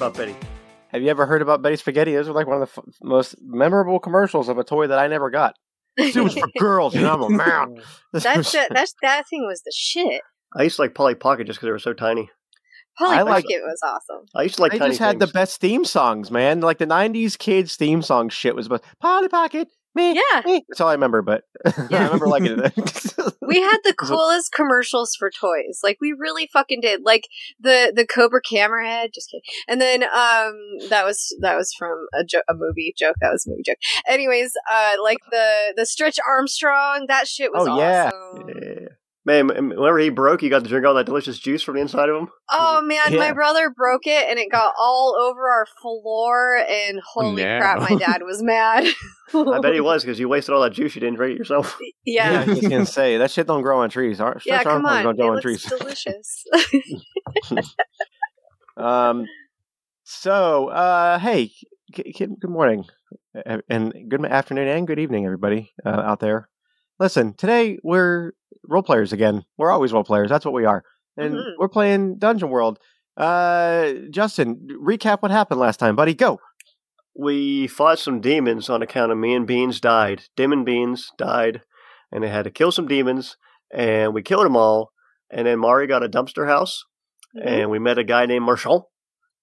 about Betty. Have you ever heard about Betty Spaghetti? Those are like one of the f- most memorable commercials of a toy that I never got. It was for girls, you know. I'm a man. That's the, that's that thing was the shit. I used to like Polly Pocket just because they were so tiny. Polly I like- Pocket was awesome. I used to like they tiny just had the best theme songs, man. Like the '90s kids theme song shit was about Polly Pocket. Me, Yeah. me. That's all I remember. But yeah. I remember liking it. We had the coolest commercials for toys. Like we really fucking did. Like the the Cobra camera head. Just kidding. And then um that was that was from a jo- a movie joke. That was a movie joke. Anyways, uh like the the Stretch Armstrong. That shit was Oh, yeah. awesome. Yeah. Man, whenever he broke, you got to drink all that delicious juice from the inside of him. Oh man, my brother broke it and it got all over our floor. And holy no. crap, my dad was mad. I bet he was because you wasted all that juice. You didn't drink it yourself. yeah, Yeah. I was gonna say that shit don't grow on trees. Ar- Yeah, come on. don't It grow on trees. delicious. Um, so, uh, hey, g- g- good morning, and good afternoon and good evening, everybody uh, out there. Listen, today we're role players again. We're always role players. That's what we are, and Mhm. we're playing Dungeon World. Uh, Justin, recap what happened last time, buddy. Go. We fought some demons on account of me and Beans died. Dim and Beans died, and they had to kill some demons, and we killed them all. And then Mari got a dumpster house, and we met a guy named Marchand,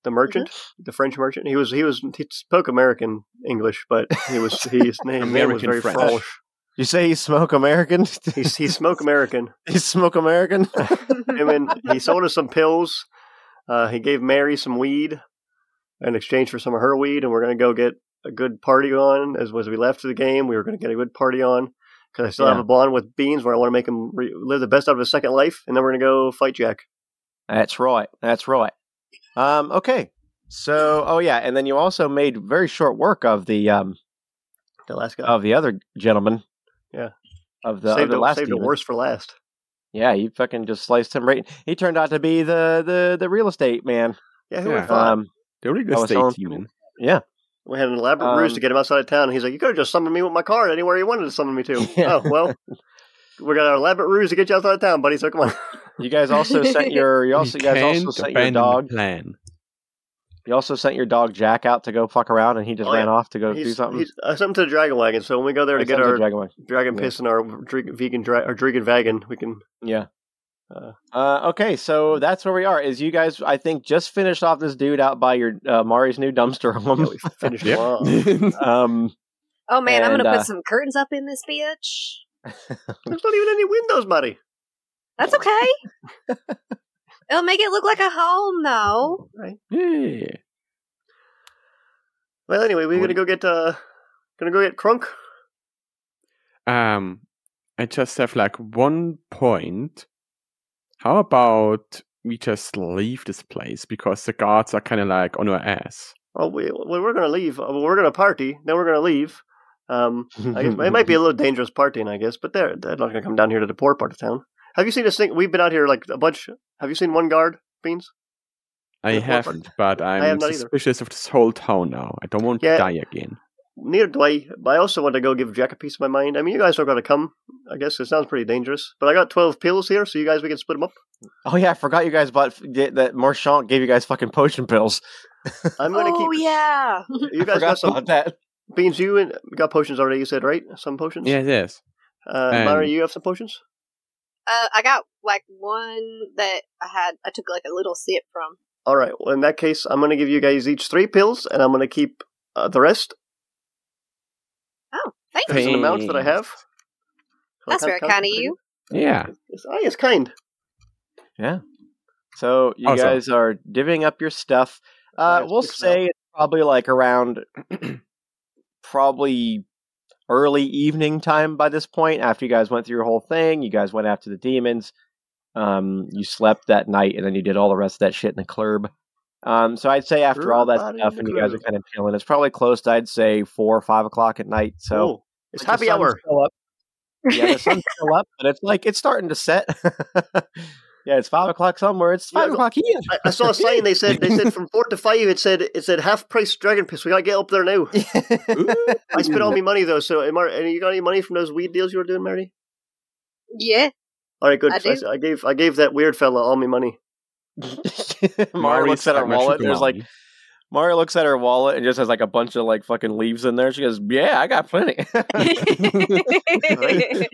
the merchant, the French merchant. He was he was he spoke American English, but he was his name, name was American very French. French. You say he's smoke American? He's he smoke American. he's smoke American. and then he sold us some pills. Uh, he gave Mary some weed in exchange for some of her weed, and we're going to go get a good party on. As as we left the game, we were going to get a good party on because I still have a bond with Beans where I want to make him re- live the best out of his second life, and then we're going to go fight Jack. That's right. That's right. Um, okay. So, oh yeah, and then you also made very short work of the um The last guy of the other gentleman. Yeah. Of the, of saved, the the, last saved the demon. worst for last. Yeah, he fucking just sliced him right. He turned out to be the the the real estate man. Yeah, who Yeah. would have thought? Um, The real I estate demon. yeah. we had an elaborate ruse um, to get him outside of town. and He's like, "You could have just summoned me with my car anywhere you wanted to summon me to." Yeah. Oh well, we got an elaborate ruse to get you outside of town, buddy. So come on. You guys also sent your you also We you guys also sent your dog. Plan. You also sent your dog Jack out to go fuck around, and he just Oh, ran yeah. off to go do something. he's uh, something to the Dragon Wagon. So when we go there to He get sent to our Dragon Wagon. dragon Yeah. piss and our dra- vegan dra- or dragon wagon, we can. Yeah. Uh, Uh, okay, so that's where we are. Is you guys, I think, just finished off this dude out by your uh, Mari's new dumpster home. we finished Yep. him off. um, oh man, I'm gonna uh, put some curtains up in this bitch. There's not even any windows, buddy. That's okay. It'll make it look like a home, though. Right. yeah. Well, anyway, we're gonna go get uh, gonna go get Crunk. Um, I just have like one point. How about we just leave this place because the guards are kind of like on our ass. Well, we well, we're gonna leave. Uh, We're gonna party. Then we're gonna leave. Um, I guess it might be a little dangerous partying, I guess, but they're they're not gonna come down here to the poor part of town. Have you seen this thing? We've been out here like a bunch. Have you seen one guard, Beans? I Yeah, haven't, but I'm have not either. suspicious of this whole town now. I don't want Yeah. to die again. Neither do I. But I also want to go give Jack a piece of my mind. I mean, you guys are gonna come. I guess it sounds pretty dangerous, but I got twelve pills here, so you guys we can split them up. oh yeah, I forgot you guys bought that Marchand gave you guys fucking potion pills. I'm gonna oh keep. Oh, yeah. You I guys forgot got some about that. beans. You got potions already. You said right? Some potions. Yeah, it is. Uh, Um, Myra, you have some potions. Uh, I got like one that I had. I took like a little sip from. All right. Well, in that case, I'm going to give you guys each three pills, and I'm going to keep uh, the rest. Oh, thank There's you. an amount that I have. That's very kind of you. Yeah. It's, oh, it's kind. Yeah. So you Awesome. guys are divvying up your stuff. Uh, we'll say it's probably like around probably early evening time by this point. After you guys went through your whole thing, you guys went after the demons. Um, you slept that night, and then you did all the rest of that shit in the club. Um, so I'd say after all that stuff, and you guys are kind of chilling, it's probably close to I'd say four or five o'clock at night. So oh, it's happy hour. still up. Yeah, the sun's still up, but it's like it's starting to set. yeah, it's five o'clock somewhere. It's five no- o'clock here. I, I saw a sign. They said they said from four to five. It said it said half price dragon piss. We gotta get up there now. I spent all my money though. So, am I, and you got any money from those weed deals you were doing, Mary? Yeah. All right, good. I 'cause do. I, I gave I gave that weird fella all my money. Mari looks at her wallet. and There's like Magallani. Mario looks at her wallet and just has like a bunch of like fucking leaves in there. She goes, "Yeah, I got plenty.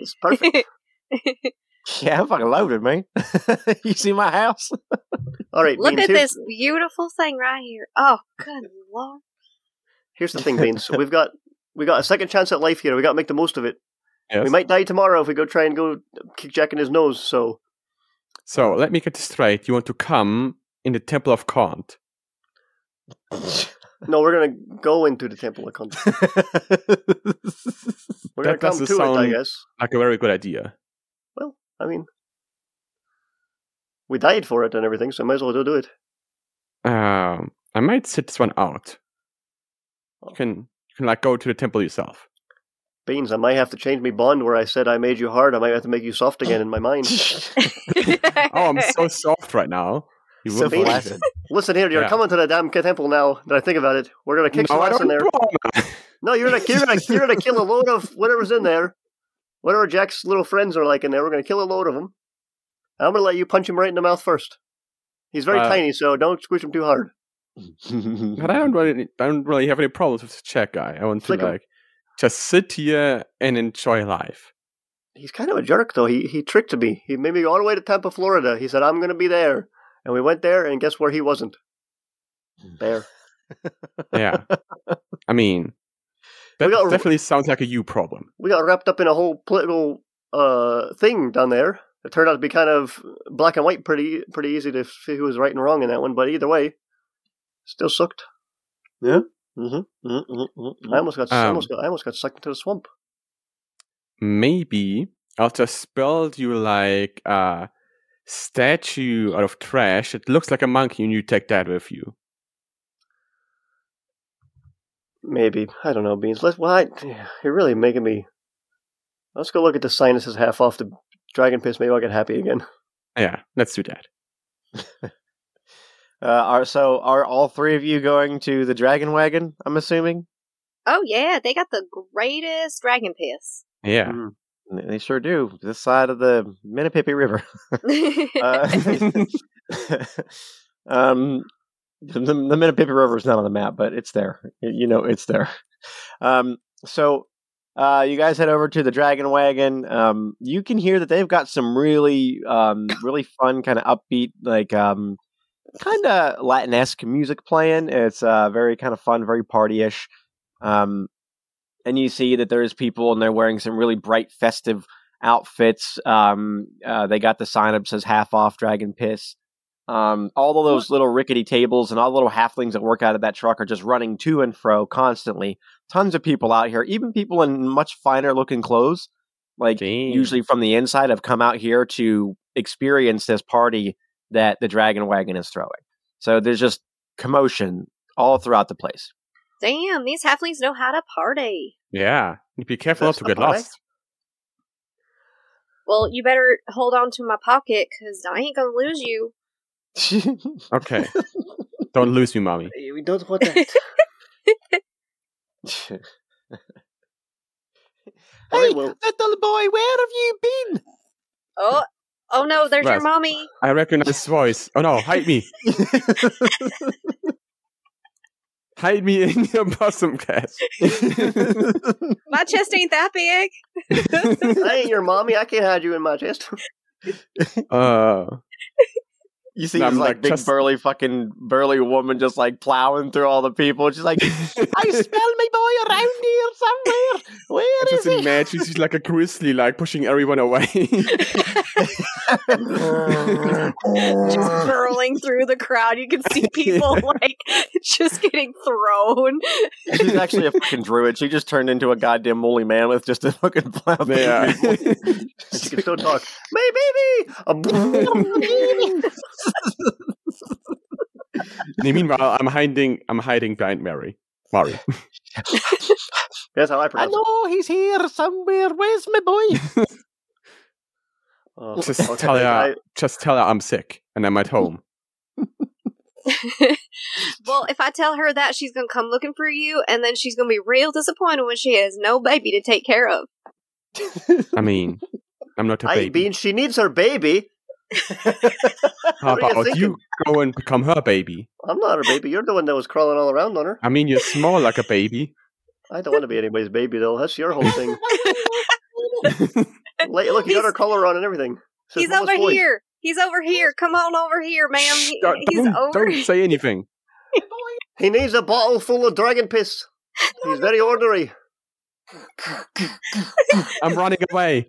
It's perfect. yeah, I'm fucking loaded, man. you see my house? All right, Look Beans, at here's, this beautiful thing right here. Oh, good lord. Here's the thing, Beans. We've got we got a second chance at life here. We got to make the most of it. Yes. We might die tomorrow if we go try and go kick Jack in his nose. So So let me get this straight. You want to come in the Temple of Kant? no, we're gonna go into the temple of Kant. We're That gonna come doesn't to it, I sound- guess. Like a very good idea. I mean, we died for it and everything, so I might as well go do it. Um, I might sit this one out. You can you can like go to the temple yourself. Beans, I might have to change my bond where I said I made you hard. I might have to make you soft again in my mind. Oh, I'm so soft right now. You so wouldn't believe flaccid. it. Listen here, you're Yeah. coming to the damn temple now. That I think about it, we're gonna kick No, some ass in there. No, you're gonna you're gonna you're gonna kill a load of whatever's in there. Whatever Jack's little friends are like in there, we're gonna kill a load of them. I'm gonna let you punch him right in the mouth first. He's very Uh, tiny, so don't squish him too hard. But I don't really, I don't really have any problems with the Czech guy. I want to Flick him. like just sit here and enjoy life. He's kind of a jerk, though. He he tricked me. He made me go all the way to Tampa, Florida. He said I'm gonna be there, and we went there, and guess where he wasn't? There. Yeah, I mean, that got- definitely sounds like a you problem. We got wrapped up in a whole political uh thing down there. It turned out to be kind of black and white, pretty pretty easy to see who was right and wrong in that one. But either way, still sucked. Yeah. Mm-hmm. Mm-hmm. I almost got, I Um, almost got I almost got sucked into the swamp. Maybe I'll just build you like a statue out of trash. It looks like a monkey, and you take that with you. Maybe I don't know, beans. Let's. Well, I, you're really making me. Let's go look at the sinuses half off the dragon piss. Maybe I'll get happy again. Yeah, let's do that. Uh, are so are all three of you going to the dragon wagon? I'm assuming. oh yeah, they got the greatest dragon piss. Yeah. Mm. They sure do. This side of the Minnipipi River. Uh, um, the, the River is not on the map, but it's there. You know, it's there. Um, so, uh, you guys head over to the Dragon Wagon. Um, you can hear that they've got some really, um, really fun, kind of upbeat, like, um, kind of Latin-esque music playing. It's uh, very kind of fun, very party-ish. Um, and you see that there's people and they're wearing some really bright, festive outfits. Um, uh, they got the sign up says half off Dragon Piss. Um, all of those little rickety tables and all the little halflings that work out of that truck are just running to and fro constantly. Tons of people out here, even people in much finer looking clothes, like Damn. usually from the inside, have come out here to experience this party that the Dragon Wagon is throwing. So there's just commotion all throughout the place. Damn, these halflings know how to party. Yeah. Be careful not to get not bad. lost. Well, you better hold on to my pocket because I ain't gonna lose you. Okay. Don't lose me, mommy. We don't want that. All right, well- little boy, where have you been? Oh, oh no, there's your mommy. I recognize this voice. Oh no, hide me. Hide me in your bosom cast. My chest ain't that big. I ain't your mommy. I can't hide you in my chest. Uh, You see No, this like, like, big just- burly fucking burly woman just like plowing through all the people. She's like, I smell my boy around here somewhere. I Where just he? imagine she's like a grizzly, like pushing everyone away. just burling through the crowd. You can see people like just getting thrown. She's actually a fucking druid. She just turned into a goddamn woolly mammoth just to fucking plow through Yeah. people. She can still talk. My baby. A Meanwhile, I'm hiding. I'm hiding behind Mary. Mari. That's how I I pronounce it. know he's here somewhere. Where's my boy? Oh, Just okay, tell her. I- Just tell her I'm sick and I'm at home. well, if I tell her that, she's gonna come looking for you, and then she's gonna be real disappointed when she has no baby to take care of. I mean, I'm not a I baby. mean, she needs her baby. How What are you about you go and become her baby? I'm not her baby. You're the one that was crawling all around on her. I mean, you're small like a baby. I don't want to be anybody's baby though. That's your whole thing. Like, look, you got her collar on and everything. Says He's over boy. here. He's over here. Come on over here, ma'am. He- Don't, he's don't- over. don't say anything. He needs a bottle full of dragon piss. He's very ordinary. I'm running away.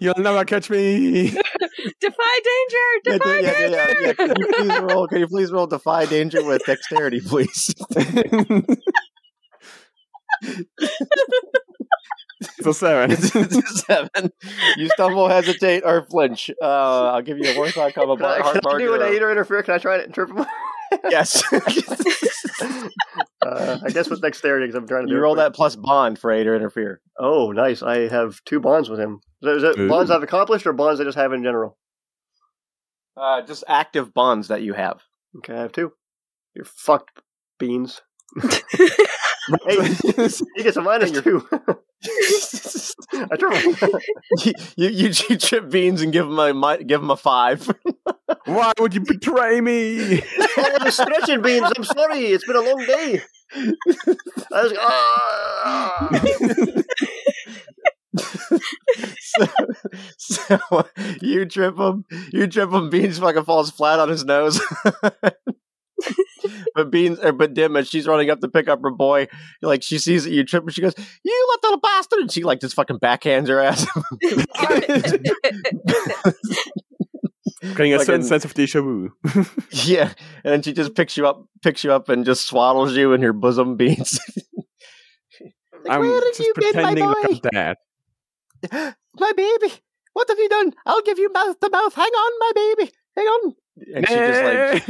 You'll never catch me. Defy danger. Defy yeah, danger. yeah, yeah. Can you please roll? Can you please roll defy danger with dexterity, please? so seven. it's a Seven. You stumble, hesitate, or flinch. Uh, I'll give you a worst outcome of Can I, can I do an zero. aid or interfere? Can I try to trip him? Yes. uh, I guess with dexterity because I'm trying to do you it roll quick. that plus bond for aid or interfere. Oh, nice. I have two bonds with him. Is that, is that Ooh. bonds I've accomplished or bonds I just have in general? Uh, just active bonds that you have. Okay, I have two. You're fucked, beans. hey, you get some your two. I trip you, you, you trip beans and give him a mi- give him a five. Why would you betray me? I'm stretching beans. I'm sorry. It's been a long day. I was, ah. so, so you trip him, you trip him. Beans fucking falls flat on his nose. but Beans, or but Dim, as she's running up to pick up her boy, like she sees that you trip, and she goes, "You little bastard!" And she like just fucking backhands her ass. Getting a certain Fucking- sense of deja vu. yeah, and then she just picks you up, picks you up, and just swaddles you in her bosom, Beans. Like, I'm "Where have just you been, my pretending like boy?" I'm dead. my baby, what have you done? I'll give you mouth to mouth. Hang on, my baby. Hang on. And she just like,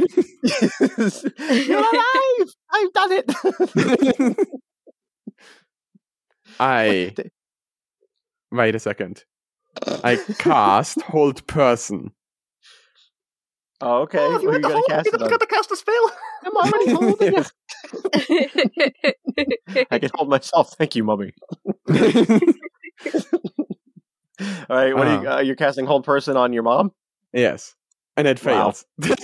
You're alive! I've done it! I wait a second. I cast hold person. oh, okay. Oh, you are had you to gonna hold cast You it on? got to cast a spell. I'm already holding it. I can hold myself. Thank you, mummy. All right, what are you? Uh. Uh, you're casting hold person on your mom. yes, and it Wow. fails. what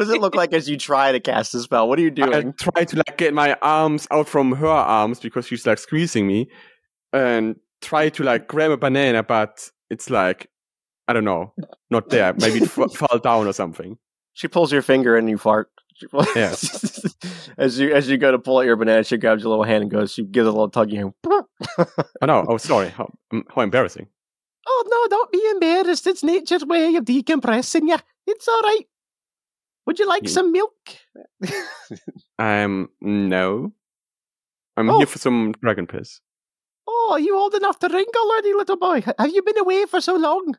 does it look like as you try to cast the spell? What are you doing? I try to like get my arms out from her arms because she's like squeezing me, and try to like grab a banana, but it's like I don't know, not there. Maybe it f- fell down or something. She pulls your finger and you fart. Yeah. as you as you go to pull out your banana, she grabs your little hand and goes. She gives a little tug. You. Oh no! Oh sorry. How, um, how embarrassing. Oh no! Don't be embarrassed. It's nature's way of decompressing you. It's all right. Would you like You- some milk? Um, no. I'm Oh. here for some dragon piss. Oh, are you old enough to drink already, little boy? Have you been away for so long?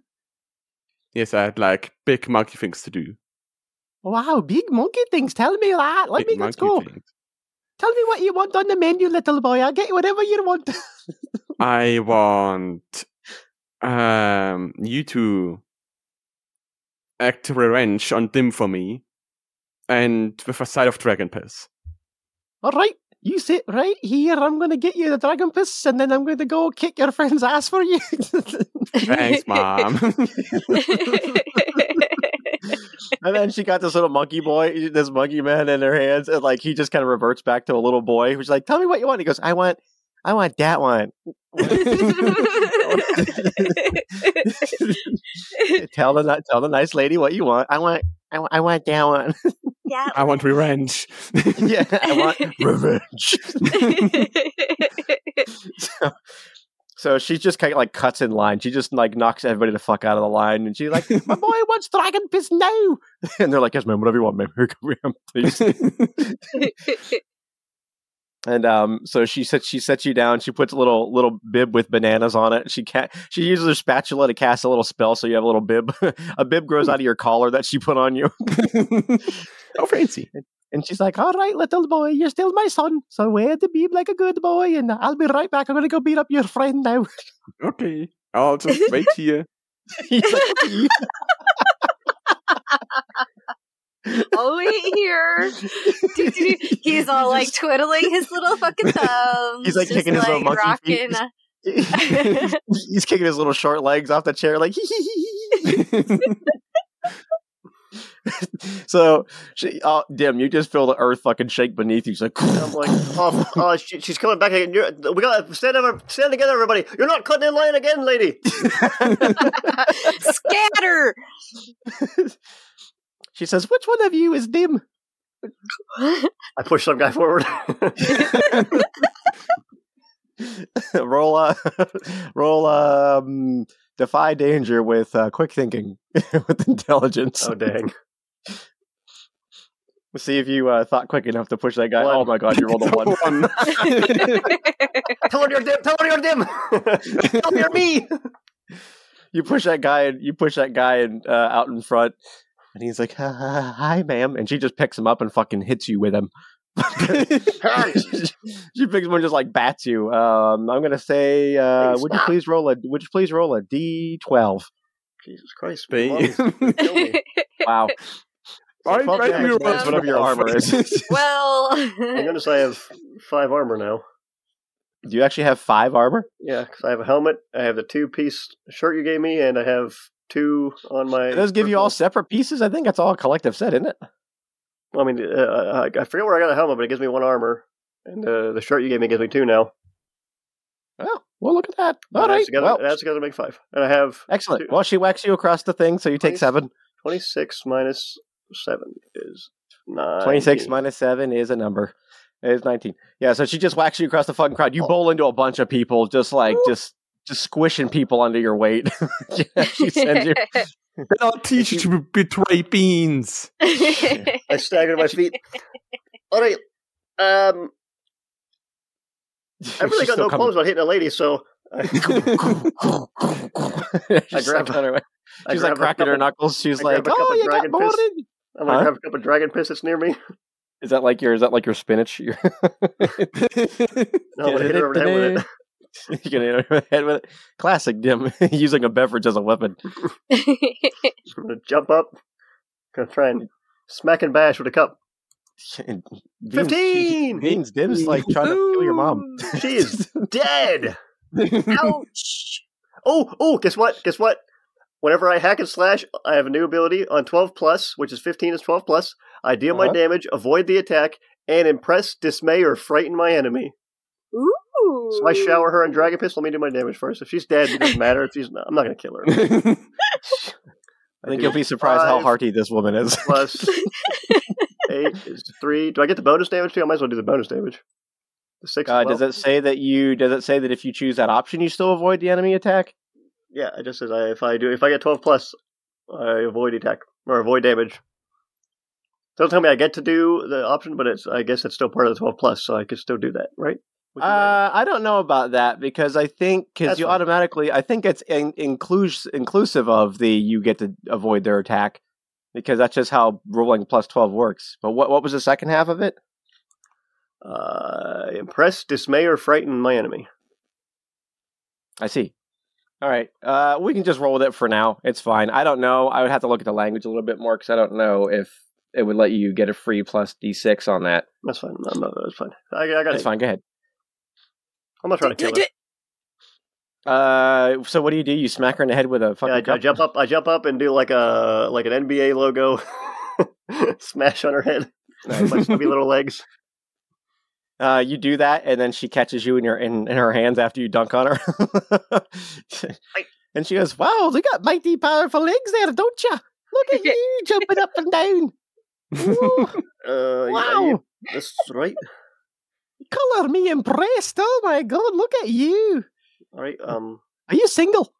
Yes, I had like big monkey things to do. Wow, big monkey things. Tell me that. Let Big me let's go. things. Tell me what you want on the menu, little boy. I'll get you whatever you want. I want um you to act revenge on Dim for me, and with a side of dragon piss. All right, you sit right here. I'm going to get you the dragon piss, and then I'm going to go kick your friend's ass for you. Thanks, mom. and then she got this little monkey boy, this monkey man in her hands, and like he just kind of reverts back to a little boy who's like, "Tell me what you want." He goes, "I want, I want that one." tell the tell the nice lady what you want. I want, I want, I want that one. yeah. I want revenge. yeah, I want revenge. so, so she just kind of like cuts in line. She just like knocks everybody the fuck out of the line, and she's like, "My boy wants dragon piss now," and they're like, "Yes, ma'am, whatever you want, ma'am. Here, come here, please." And um, so she said she sets you down. She puts a little little bib with bananas on it. She can she uses her spatula to cast a little spell, so you have a little bib. a bib grows out of your collar that she put on you. oh, fancy. And she's like, "All right, little boy, you're still my son, so wear the bib like a good boy, and I'll be right back. I'm gonna go beat up your friend now." Okay, I'll just wait here. Like, I'll wait here. Do, do, do. He's all like twiddling his little fucking thumbs. He's, like, just, kicking his little like, monkey feet. rocking. He's kicking his little short legs off the chair, like. so, she, oh, dim, you just feel the earth fucking shake beneath you. She's like, I'm like, oh, oh she, she's coming back again. You're, we got to stand over, stand together, everybody. You're not cutting in line again, lady. Scatter. She says, "Which one of you is dim?" I push some guy forward. roll, uh, roll, um, defy danger with uh, quick thinking with intelligence. oh dang! Let's see if you uh, thought quick enough to push that guy. One. Oh my god, you rolled a one. One. Tell her you're dim. Tell her you're dim. Tell her you're me. you push that guy and you push that guy and uh, out in front, and he's like, "Hi, ma'am," and she just picks him up and fucking hits you with him. she picks him and just like bats you. Um, I'm gonna say, uh, Hey, would you please roll a? Would you please roll a d12? Jesus Christ! Be- Mom's gonna kill me. Wow, Why- 12 why do damage you whatever your armor is. well, I'm gonna say I have five armor now. Do you actually have five armor? Yeah, because I have a helmet. I have the two-piece shirt you gave me, and I have two on my. It does give you all separate pieces. I think that's all a collective set, isn't it? Well, I mean, uh, I I forget where I got a helmet, but it gives me one armor, and uh, the shirt you gave me gives me two now. Oh, well, look at that. All right. together, Well, adds together to make five, and I have excellent. two- Well, she whacks you across the thing, so you take seven. twenty-six minus seven is nine. 26 minus 7 is a number. It is 19. Yeah, so she just whacks you across the fucking crowd. You Oh. bowl into a bunch of people, just like, just just squishing people under your weight. Yeah, she sends you. Then I'll teach you to betray beans. I staggered my feet. All right. Um, I really She's got no coming. qualms about hitting a lady, so I, She's grab like, her way. I She's like grab a cracking her knuckles. She's I like, grab a couple "Oh, you got dragon more than-" I'm gonna Huh? grab a couple of dragon piss that's near me. Is that like your? Is that like your spinach? Your- No, I'm gonna hit her over the head with it. you can hit her head with it. Classic Dim using a beverage as a weapon. I'm gonna jump up. Gonna try and smack and bash with a cup. And Beans- 15! Beans Dim's like trying to kill your mom. She is dead. Ouch. Oh, oh, guess what? Guess what? Whenever I hack and slash, I have a new ability on 12 plus, which is 15 is 12 plus. I deal my Uh-huh. damage, avoid the attack, and impress, dismay, or frighten my enemy. Ooh. So I shower her on Dragon Piss. Let me do my damage first. If she's dead, it doesn't matter. If she's not, I'm not going to kill her. I think you'll be surprised how hearty this woman is. Plus eight is three. Do I get the bonus damage too? I might as well do the bonus damage. The six. Uh, does it say that you? Does it say that if you choose that option, you still avoid the enemy attack? Yeah, it just says I, if I do if I get 12 plus, I avoid attack or avoid damage. Don't tell me I get to do the option, but it's I guess it's still part of the 12 plus, so I could still do that, right? Would you mind? Uh, I don't know about that because I think because you fine. automatically, I think it's in, inclus- inclusive of the you get to avoid their attack because that's just how rolling plus twelve works. But what what was the second half of it? uh, impress, dismay, or frighten my enemy. I see. All right, uh, we can just roll with it for now. It's fine. I don't know. I would have to look at the language a little bit more because I don't know if it would let you get a free plus d six on that. That's fine. I'm not, that's fine. I, I got That's it. fine. Go ahead. I'm not trying to kill her. Uh, so what do you do? You smack her in the head with a fucking Yeah, I, I jump up. I jump up and do like a like an NBA logo smash on her head. Nice. my stubby little legs. Uh, you do that, and then she catches you in your in, in her hands after you dunk on her. and she goes, "Wow, you got mighty powerful legs there, don't you? Look at you jumping up and down. Ooh, Uh, yeah, wow, that's right. Color me impressed. Oh my god, look at you. All right. Um. Are you single?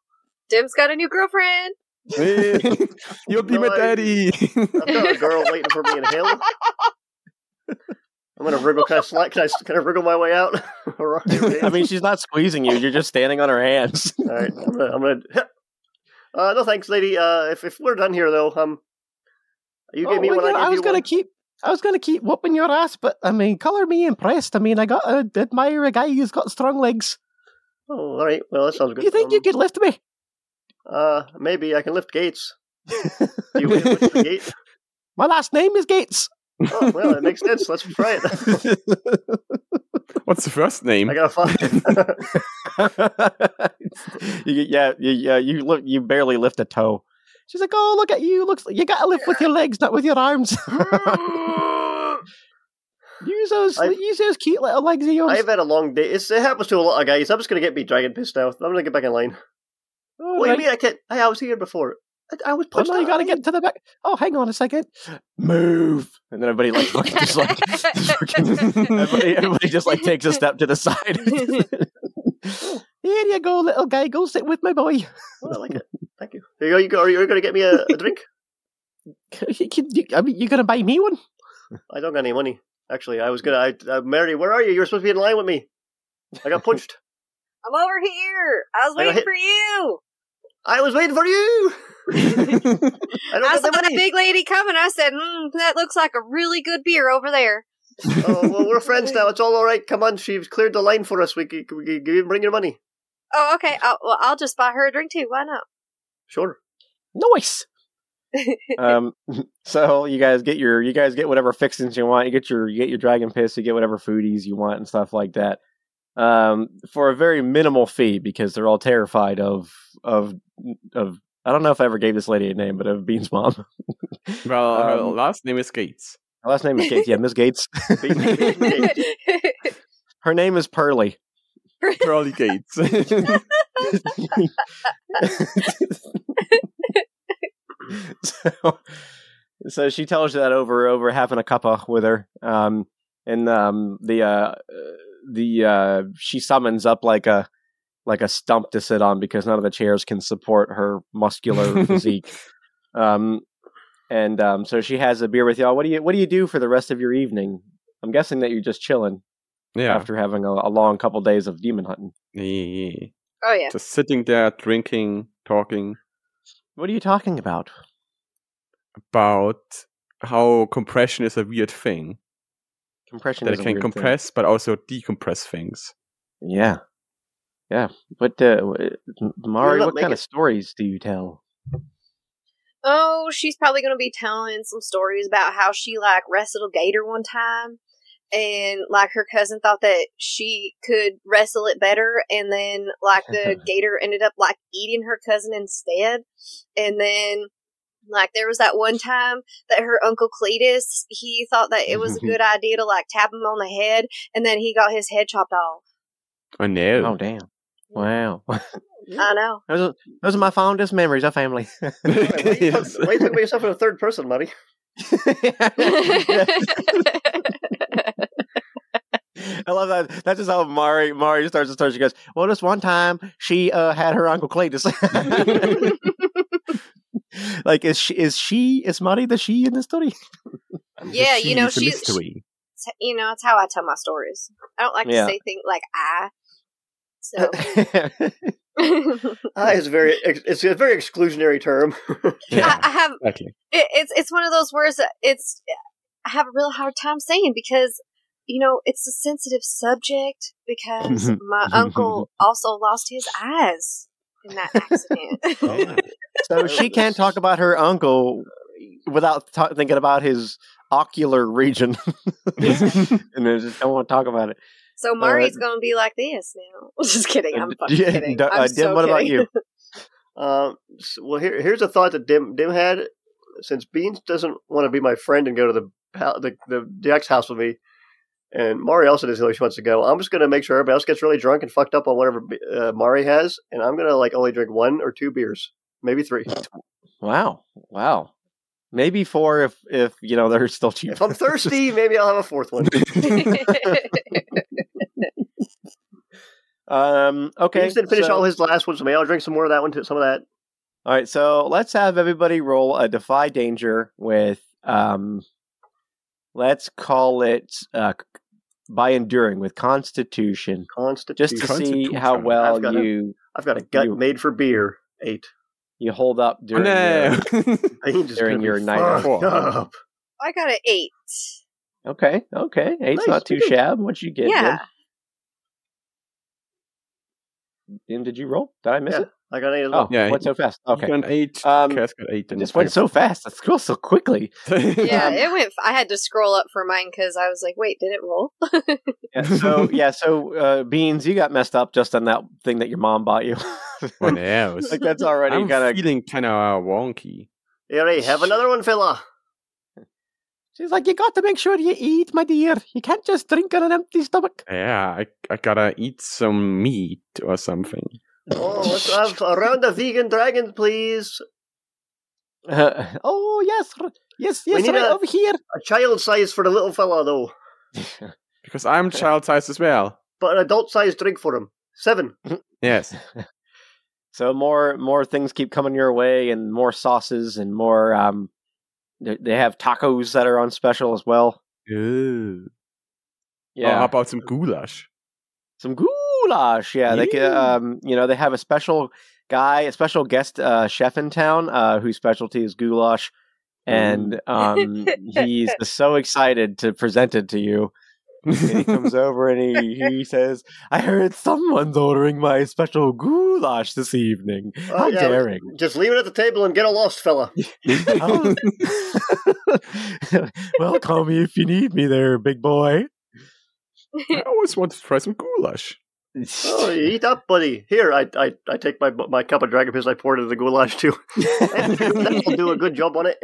Dim's got a new girlfriend. You'll be No, my daddy. I've got a girl waiting for me in hell. I'm gonna wriggle. Can I slide? Can I? Can I wriggle my way out? I mean, she's not squeezing you. You're just standing on her hands. all right. I'm gonna. I'm gonna uh, no thanks, lady. Uh, if if we're done here though, um, you gave Oh, me well, what you know, I gave was you. gonna one? keep. I was gonna keep whooping your ass, but I mean, color me impressed. I mean, I got to admire a guy who's got strong legs. Oh, all right. Well, that sounds good. You think Um, you could lift me? Uh, maybe I can lift gates. Do you lift the gate? My last name is Gates. Oh, well, it makes sense. Let's try it. What's the first name? I gotta find it. you, yeah, you, yeah, you look, you barely lift a toe. She's like, "Oh, look at you! Looks like you gotta lift with your legs, not with your arms. use those, I've- use those cute little legs of yours." I've had a long day. It's, it happens to a lot of guys. I'm just gonna get me dragon pissed now. I'm gonna get back in line. oh, What do you mean I can't? Hey, I was here before. I, I was oh, pushed. no, you gotta get to the back. Oh, hang on a second. Move, and then everybody like fucking just like everybody, everybody just like takes a step to the side. Here you go, little guy. Go sit with my boy. Oh, I like it. Thank you. Here you go. You go. Are you gonna get me a, a drink? You can- you- I mean, you gonna buy me one? I don't got any money. Actually, I was gonna. I, uh, Mary, where are you? You were supposed to be in line with me. I got punched. I'm over here. I was I waiting hit. for you. I was waiting for you. I don't I saw the the big lady coming. I said, mm, "That looks like a really good beer over there." oh well, we're friends now. It's all all right. Come on, she's cleared the line for us. We can, we can bring your money. Oh, okay. I'll, well, I'll just buy her a drink too. Why not? Sure. Nice. um, so you guys get your you guys get whatever fixings you want. You get your you get your dragon piss. You get whatever foodies you want and stuff like that. Um, for a very minimal fee because they're all terrified of of of. I don't know if I ever gave this lady a name, but of Bean's mom. well, her Um, last name is Gates. Her last name is Gates. Yeah, Miss Gates. Her name is Pearly. Pearly Gates. so, so she tells you that over over having a cuppa with her, um, and um, the uh, the uh, she summons up like a like a stump to sit on because none of the chairs can support her muscular physique. Um, and um, so she has a beer with y'all. What do you What do you do for the rest of your evening? I'm guessing that you're just chilling yeah. after having a, a long couple days of demon hunting. Yeah. oh yeah. Just sitting there, drinking, talking What are you talking about? about how compression is a weird thing. Compression That is it a can weird thing. compress, but also decompress things. Yeah, yeah. But uh, Mari? not What kind making- of stories do you tell? Oh, she's probably going to be telling some stories about how she like wrestled a gator one time, and like her cousin thought that she could wrestle it better, and then like the gator ended up like eating her cousin instead, and then. Like there was that one time that her uncle Cletus, he thought that it was a good idea to like tap him on the head, and then he got his head chopped off. Oh no. Oh, damn! Wow, I know. those are, those are my fondest memories of family. Why are you talking- why you talking about yourself in the third person, Marty? I love that. That's just how Mari Mari starts the story. She goes, "Well, this one time she uh, had her uncle Cletus." like, is she? Is she? Is Mari the she in the story? Yeah, you know, She's a she- you know, it's how I tell my stories. I don't like Yeah. to say things like I. So Ah, it's very. It's a very exclusionary term. Yeah, I, I have exactly. it, it's it's one of those words that it's I have a real hard time saying because you know it's a sensitive subject because my uncle also lost his eyes in that accident. so she can't talk about her uncle without ta- thinking about his ocular region, and I just don't want to talk about it. so Mari's going to be like this now. Just kidding. I'm fucking Yeah, kidding. D- uh, I'm Dim, so what about you? Um, s- well, here, here's a thought that Dim Dim had. Since Beans doesn't want to be my friend and go to the pal- the the Jack's house with me, and Mari also doesn't know where she wants to go, I'm just gonna make sure everybody else gets really drunk and fucked up on whatever uh, Mari has, and I'm gonna like only drink one or two beers, maybe three. Wow, wow. Maybe four if if you know they're still cheap. If I'm thirsty, maybe I'll have a fourth one. um. Okay. Beans didn't finish so- all his last ones. so maybe I'll drink some more of that one, too, some of that. All right, so let's have everybody roll a defy danger with um let's call it uh by enduring with constitution Constitution. just to see how well I've got a- you I've got a gut you- made for beer. Eight. you hold up Oh, during no. your- During your night fucked up. I got an eight. Okay, okay. Eight's Nice, not too good. shab. What you get? yeah. Ian, did you roll? Did I miss Yeah, it? I got eight as Oh. Yeah, went so fast. Okay, You got an eight. Um, Cass got eight. it and just went so fast. Let's go so quickly. yeah, Um, it went. I had to scroll up for mine because I was like, "Wait, did it roll?" Yeah, so yeah, so uh, beans, you got messed up just on that thing that your mom bought you. What else? like that's already I'm kind of. feeling kind of wonky. Here, hey, have another one, fella. She's like, you got to make sure you eat, my dear. You can't just drink on an empty stomach. Yeah, I, I gotta eat some meat or something. Oh, let's have a round of vegan dragons, please. Uh, oh yes, r- yes, We yes, need right a- over here. A child size for the little fella, though, Because I'm child sized as well. but an adult size drink for him. Seven. Yes. So more more things keep coming your way, and more sauces, and more. Um, they they have tacos that are on special as well. Ooh. Yeah, Oh, how about some goulash? some goulash. Yeah, they ca- Yeah. um, you know, they have a special guy, a special guest uh, chef in town uh, whose specialty is goulash, and um, he's so excited to present it to you. and he comes over and he, he says, "I heard someone's ordering my special goulash this evening. Oh, How yeah. daring!" Just leave it at the table and get a lost fella. Oh. well, call me if you need me, there, big boy. I always wanted to try some goulash. Oh, eat up, buddy. Here, I I, I take my my cup of dragon piss. I pour it in the goulash too. That'll do a good job on it.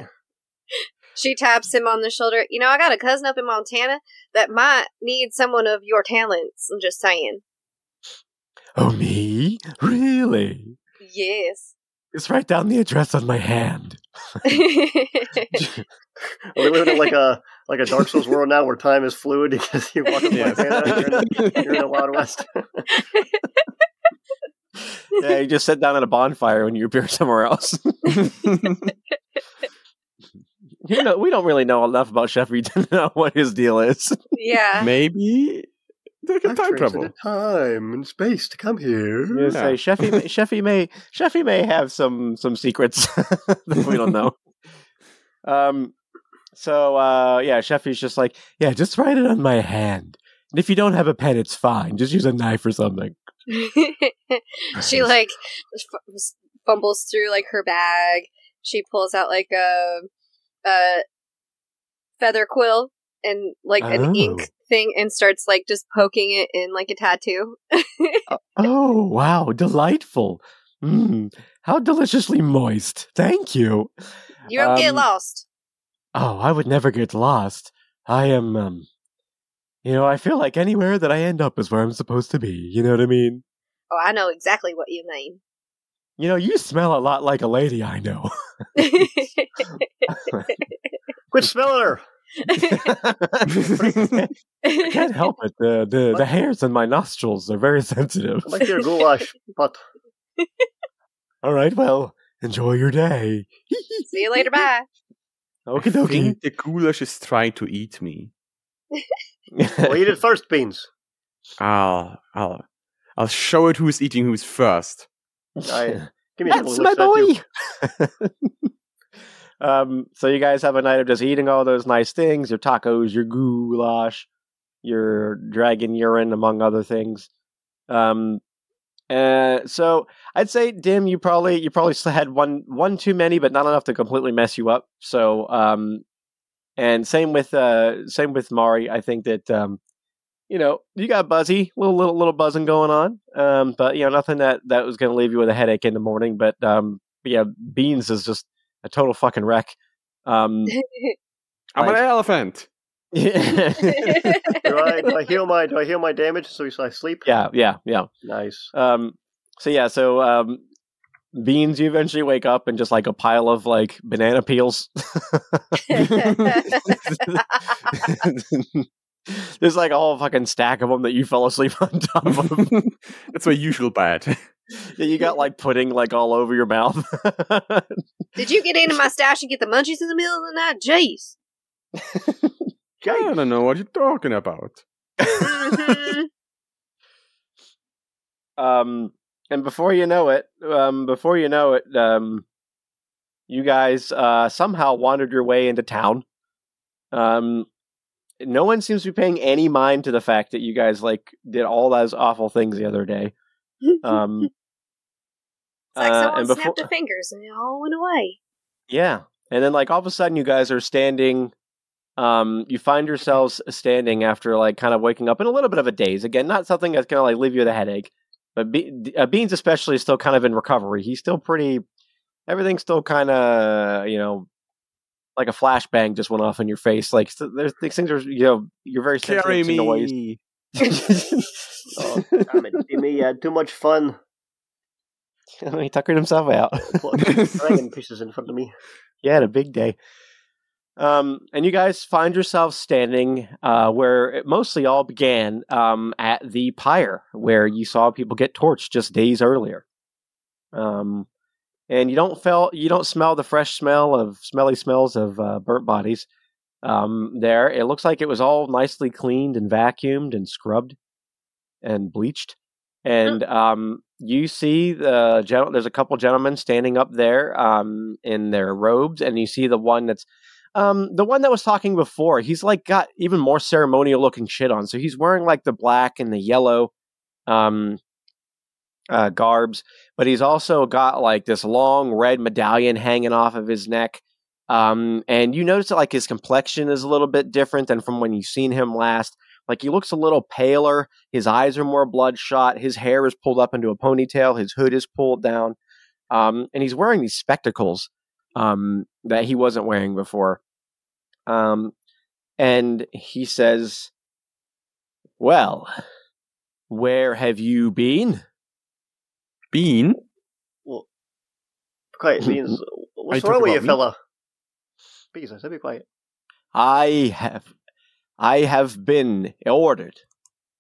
she taps him on the shoulder. You know, I got a cousin up in Montana that might need someone of your talents. I'm just saying. oh, me? Really? Yes. Just write down the address on my hand. Are we living in like a like a Dark Souls world now, where time is fluid because you walk up Yes. Montana, you're, in, you're in the Wild West. yeah, you just sit down at a bonfire when you appear somewhere else. you know, we don't really know enough about Sheffy to know what his deal is. yeah. Maybe they can time travel. transited time and space to come here. You say Sheffy, may, Sheffy may, Sheffy may have some some secrets that we don't know. Um. So, uh, yeah, Sheffy's just like, yeah, just write it on my hand. And if you don't have a pen, it's fine. Just use a knife or something. she like f- fumbles through like her bag. She pulls out like a a feather quill and like an Oh. ink thing and starts like just poking it in like a tattoo. Oh, wow, delightful. Mm, how deliciously moist. Thank you. You don't get Um, lost. Oh, I would never get lost. I am, um, you know, I feel like anywhere that I end up is where I'm supposed to be. You know what I mean? Oh, I know exactly what you mean. You know, you smell a lot like a lady I know. Quit smelling her. I can't help it. The, the the hairs in my nostrils are very sensitive. I like your goulash, but All right, well, enjoy your day. See you later. Bye. Okie I dokie. think the goulash is trying to eat me. we'll eat it first, beans. I'll, I'll, I'll show it who's eating who's first. I, give me a That's of my looks at you. boy. um, so you guys have a night of just eating all those nice things, your tacos, your goulash, your dragon urine, among other things. Um, uh, so I'd say, Dim, you probably you probably still had one one too many, but not enough to completely mess you up. So, um, and same with uh, same with Mari. I think that um, you know you got buzzy, little little little buzzing going on, um, but you know nothing that that was going to leave you with a headache in the morning. But um, but yeah, Beans is just a total fucking wreck. Um, I'm Like- an elephant. Yeah, Do I, do I heal my do I heal my damage so I sleep? yeah, yeah. Yeah. Nice. Um, so yeah, so um, Beans, you eventually wake up and just like a pile of like banana peels. There's like a whole fucking stack of them that you fell asleep on top of. That's my usual bad. Yeah, you got like pudding like all over your mouth. Did you get into my stash and get the munchies in the middle of the night? Jeez. I don't know what you're talking about. Um, and before you know it, um, before you know it, um, you guys uh, somehow wandered your way into town. Um, no one seems to be paying any mind to the fact that you guys like did all those awful things the other day. Um, It's like uh, someone and before- snapped their fingers and it all went away. Yeah. And then like all of a sudden you guys are standing um you find yourselves standing after like kind of waking up in a little bit of a daze. Again, not something that's going to like leave you with a headache. But Be- uh, Beans especially is still kind of in recovery. He's still pretty everything's still kind of, you know, like a flashbang just went off in your face. Like st- there's these things are, you know, you're very sensitive Carry to noise. me. Oh, damn it. Jimmy you had too much fun. he tuckered himself out. Putting dragon pieces in front of me. Yeah, had a big day. Um, and you guys find yourselves standing uh, where it mostly all began um, at the pyre, where you saw people get torched just days earlier. Um, and you don't feel you don't smell the fresh smell of smelly smells of uh, burnt bodies. Um, there, it looks like it was all nicely cleaned and vacuumed and scrubbed and bleached. And um, you see the gen- there's a couple gentlemen standing up there um, in their robes, and you see the one that's um, the one that was talking before. He's like got even more ceremonial looking shit on. So he's wearing like the black and the yellow um, uh, garbs, but he's also got like this long red medallion hanging off of his neck. Um, and you notice that like his complexion is a little bit different than from when you've seen him last. Like he looks a little paler. His eyes are more bloodshot. His hair is pulled up into a ponytail. His hood is pulled down. Um, and he's wearing these spectacles um, that he wasn't wearing before. Um, and he says, Well, where have you been? Bean? Quiet, Beans. What's wrong with you, me? fella? Beans, I said be quiet. I have I have been ordered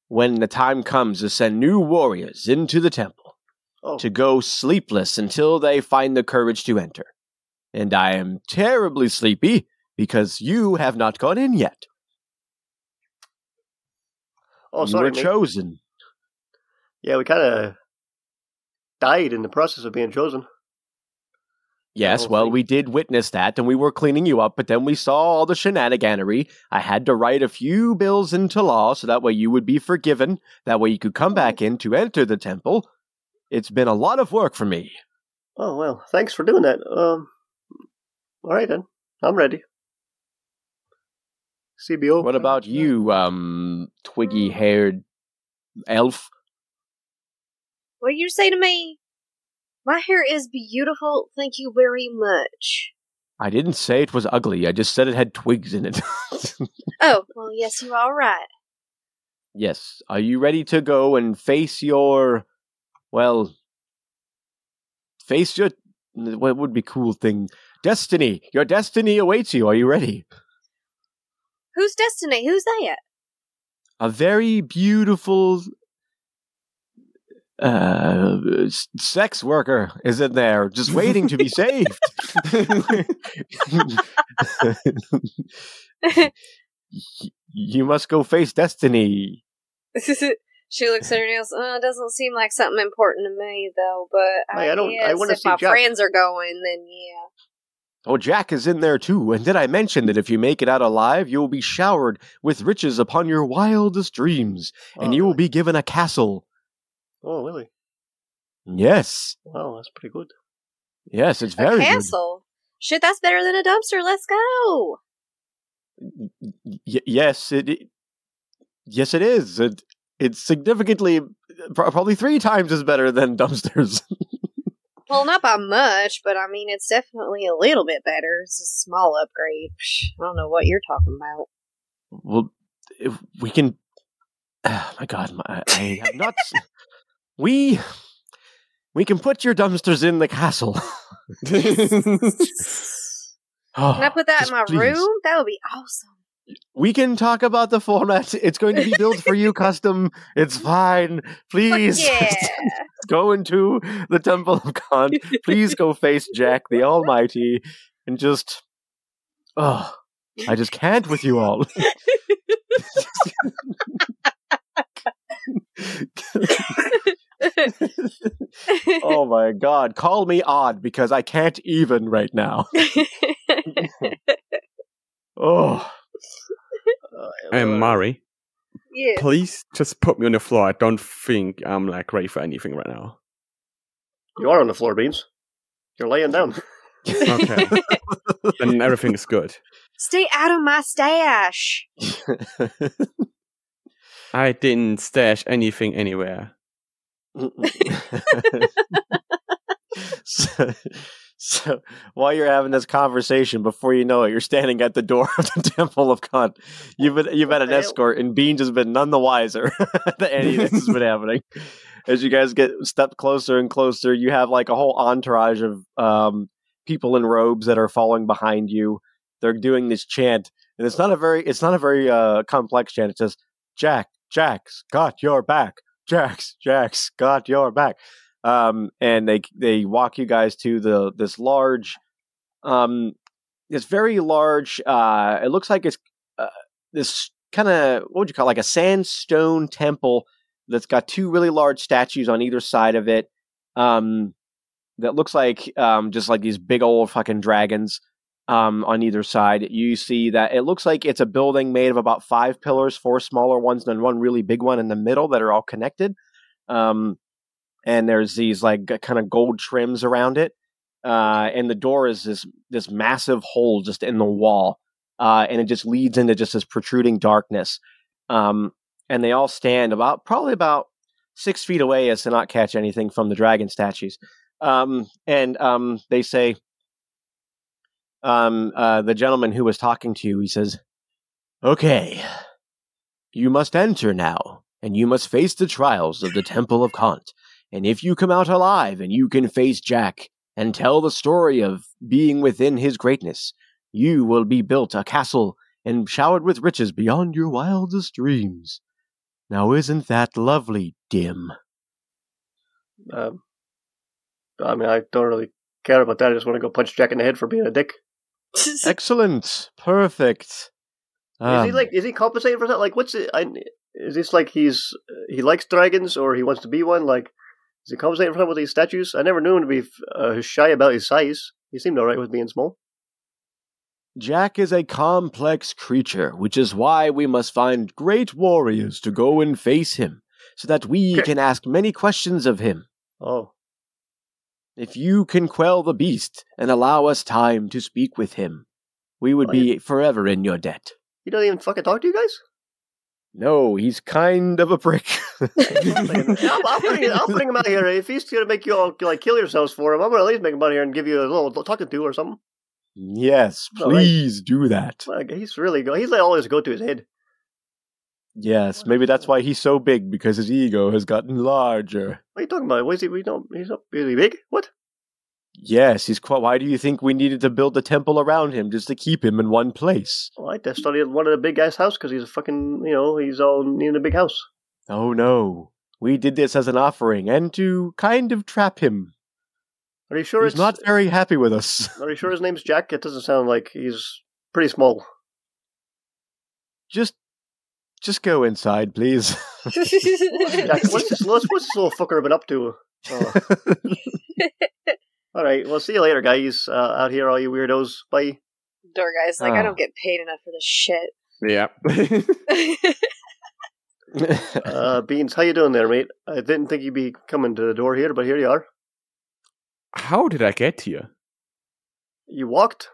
when the time comes to send new warriors into the temple Oh, to go sleepless until they find the courage to enter. And I am terribly sleepy because you have not gone in yet. oh, you sorry, were mate. chosen. Yeah, we kind of died in the process of being chosen. Yes, well, thing. we did witness that, and we were cleaning you up, but then we saw all the shenaniganery. I had to write a few bills into law so that way you would be forgiven. That way you could come back in to enter the temple. It's been a lot of work for me. Oh well, thanks for doing that. Um, all right then, I'm ready. CBO. What about you, um, twiggy haired elf? What did you say to me? My hair is beautiful. Thank you very much. I didn't say it was ugly, I just said it had twigs in it. Oh, well, yes, you are right. yes. Are you ready to go and face your. Well. Face your. What would be cool thing? Destiny! Your destiny awaits you. Are you ready? Who's Destiny? Who's that? a very beautiful uh, sex worker is in there just waiting to be saved. You must go face destiny. she looks at her nails. Uh, it doesn't seem like something important to me, though. But I, Hey, I don't- I wanna if see my Jack. friends are going, then yeah. Oh, Jack is in there too. And did I mention that if you make it out alive, you will be showered with riches upon your wildest dreams, and Oh, you will be given a castle. Oh, really? Yes, Wow, that's pretty good. yes, it's A very good. castle. Shit, that's better than a dumpster. Let's go. Y- yes, it, it. Yes, it is. It, it's significantly, uh, probably three times as better than dumpsters. Well, not by much, but I mean, it's definitely a little bit better. It's a small upgrade. I don't know what you're talking about. well, if we can. Oh my God, my, I have not. we we can put your dumpsters in the castle. Oh, Can I put that in my please. room? That would be awesome. We can talk about the format. It's going to be built for you custom. It's fine. Please yeah. go into the Temple of God. Please go face Jack the Almighty and just. Oh, I just can't with you all. oh my god. Call me odd because I can't even right now. Oh. Uh, I'm Mari. Yeah. Please just put me on the floor. I don't think I'm like ready for anything right now. You are on the floor, Beans. You're laying down. Okay. then everything is good. Stay out of my stash. I didn't stash anything anywhere. so, so while you're having this conversation, before you know it, you're standing at the door of the Temple of Kant. You've been, you've had an escort, and Beans has been none the wiser that any of this has been happening. As you guys get step closer and closer, you have like a whole entourage of um, people in robes that are following behind you. They're doing this chant, and it's not a very it's not a very uh, complex chant. It says, "Jack, Jack's got your back. Jack's, Jack's got your back." Um, and they they walk you guys to the this large, um, this very large. Uh, it looks like it's uh, this kind of what would you call it? like a sandstone temple that's got two really large statues on either side of it. Um, that looks like um, just like these big old fucking dragons um, on either side. You see that it looks like it's a building made of about five pillars, four smaller ones, and one really big one in the middle that are all connected. Um, and there's these like kind of gold trims around it. Uh, and the door is this this massive hole just in the wall, uh, and it just leads into just this protruding darkness. Um, and they all stand about probably about six feet away as to not catch anything from the dragon statues. Um, and um, they say, um, uh, the gentleman who was talking to you, he says, "Okay, you must enter now, and you must face the trials of the Temple of Kant." And if you come out alive and you can face Jack and tell the story of being within his greatness, you will be built a castle and showered with riches beyond your wildest dreams. Now, isn't that lovely, Dim? Um, I mean, I don't really care about that. I just want to go punch Jack in the head for being a dick. Excellent. Perfect. is Um, he like? Is he compensating for that? Like, what's it? I, is this like he's he likes dragons or he wants to be one? Like, is he compensating for that with these statues? I never knew him to be uh, shy about his size. He seemed alright with being small. Jack is a complex creature, which is why we must find great warriors to go and face him, so that we can ask many questions of him. Oh, If you can quell the beast and allow us time to speak with him, we would Oh, be forever in your debt. he doesn't even fucking talk to you guys. No, he's kind of a prick. I'll, I'll, bring, I'll bring him out here. If he's gonna make you all like kill yourselves for him, I'm gonna at least make him out here and give you a little talking to do or something. yes, please do that. Like, he's really go. He's like always go to his head. Yes, maybe that's why he's so big because his ego has gotten larger. What are you talking about? What is he? We don't. He's not really big. What? Yes, he's quite. Why do you think we needed to build a temple around him just to keep him in one place? Well, I just studied one of the big guy's house because he's a fucking. You know, he's all in a big house. Oh no, we did this as an offering and to kind of trap him. Are you sure he's it's not very happy with us. Are you sure his name's Jack? It doesn't sound like he's pretty small. Just, just go inside, please. Jack, what's this? What's, what's this little fucker been up to? Oh. All right. Well, see you later, guys. Uh, out here, all you weirdos. Bye. Door guy's like, I Ah. don't get paid enough for this shit. Yeah. Uh, Beans, how you doing there, mate? I didn't think you'd be coming to the door here, but here you are. How did I get here? You walked.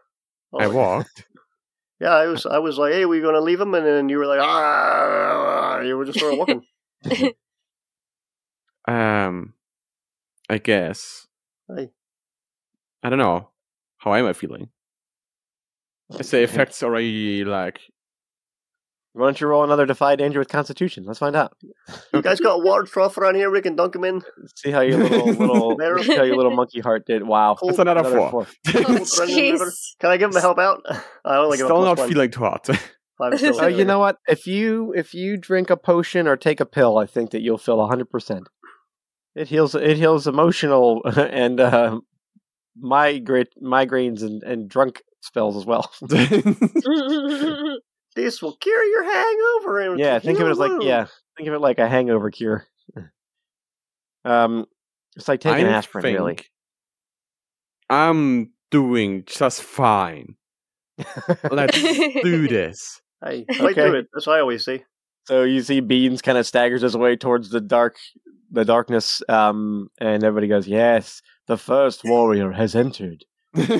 I Oh, walked. Yeah, I was. I was like, "Hey, we're gonna leave him?" And then you were like, "Ah!" You were just sort of walking. Um, I guess. Hey. I don't know. How am I feeling? Is the effects already like? Why don't you roll another Defy Danger with Constitution? Let's find out. You guys got a water trough around here. We can dunk him in. See how your little little see how your little monkey heart did. Wow, Cool. That's another, Another four. Oh, Cold running river. jeez. Can I give him a help out? I only give him Still a not plus one. feeling too hot. Five is still Oh, you know what? If you if you drink a potion or take a pill, I think that you'll feel hundred percent. It heals. It heals emotional and uh, migrate migraines and, and drunk spells as well. this will cure your hangover. And yeah, think of it as like yeah, think of it like a hangover cure. Um, it's like taking I aspirin, really. I'm doing just fine. Let's do this. Hey, fight Okay. through it. That's what I always say. So you see Beans kind of staggers his way towards the dark, the darkness, um, and everybody goes, "Yes, the first warrior has entered."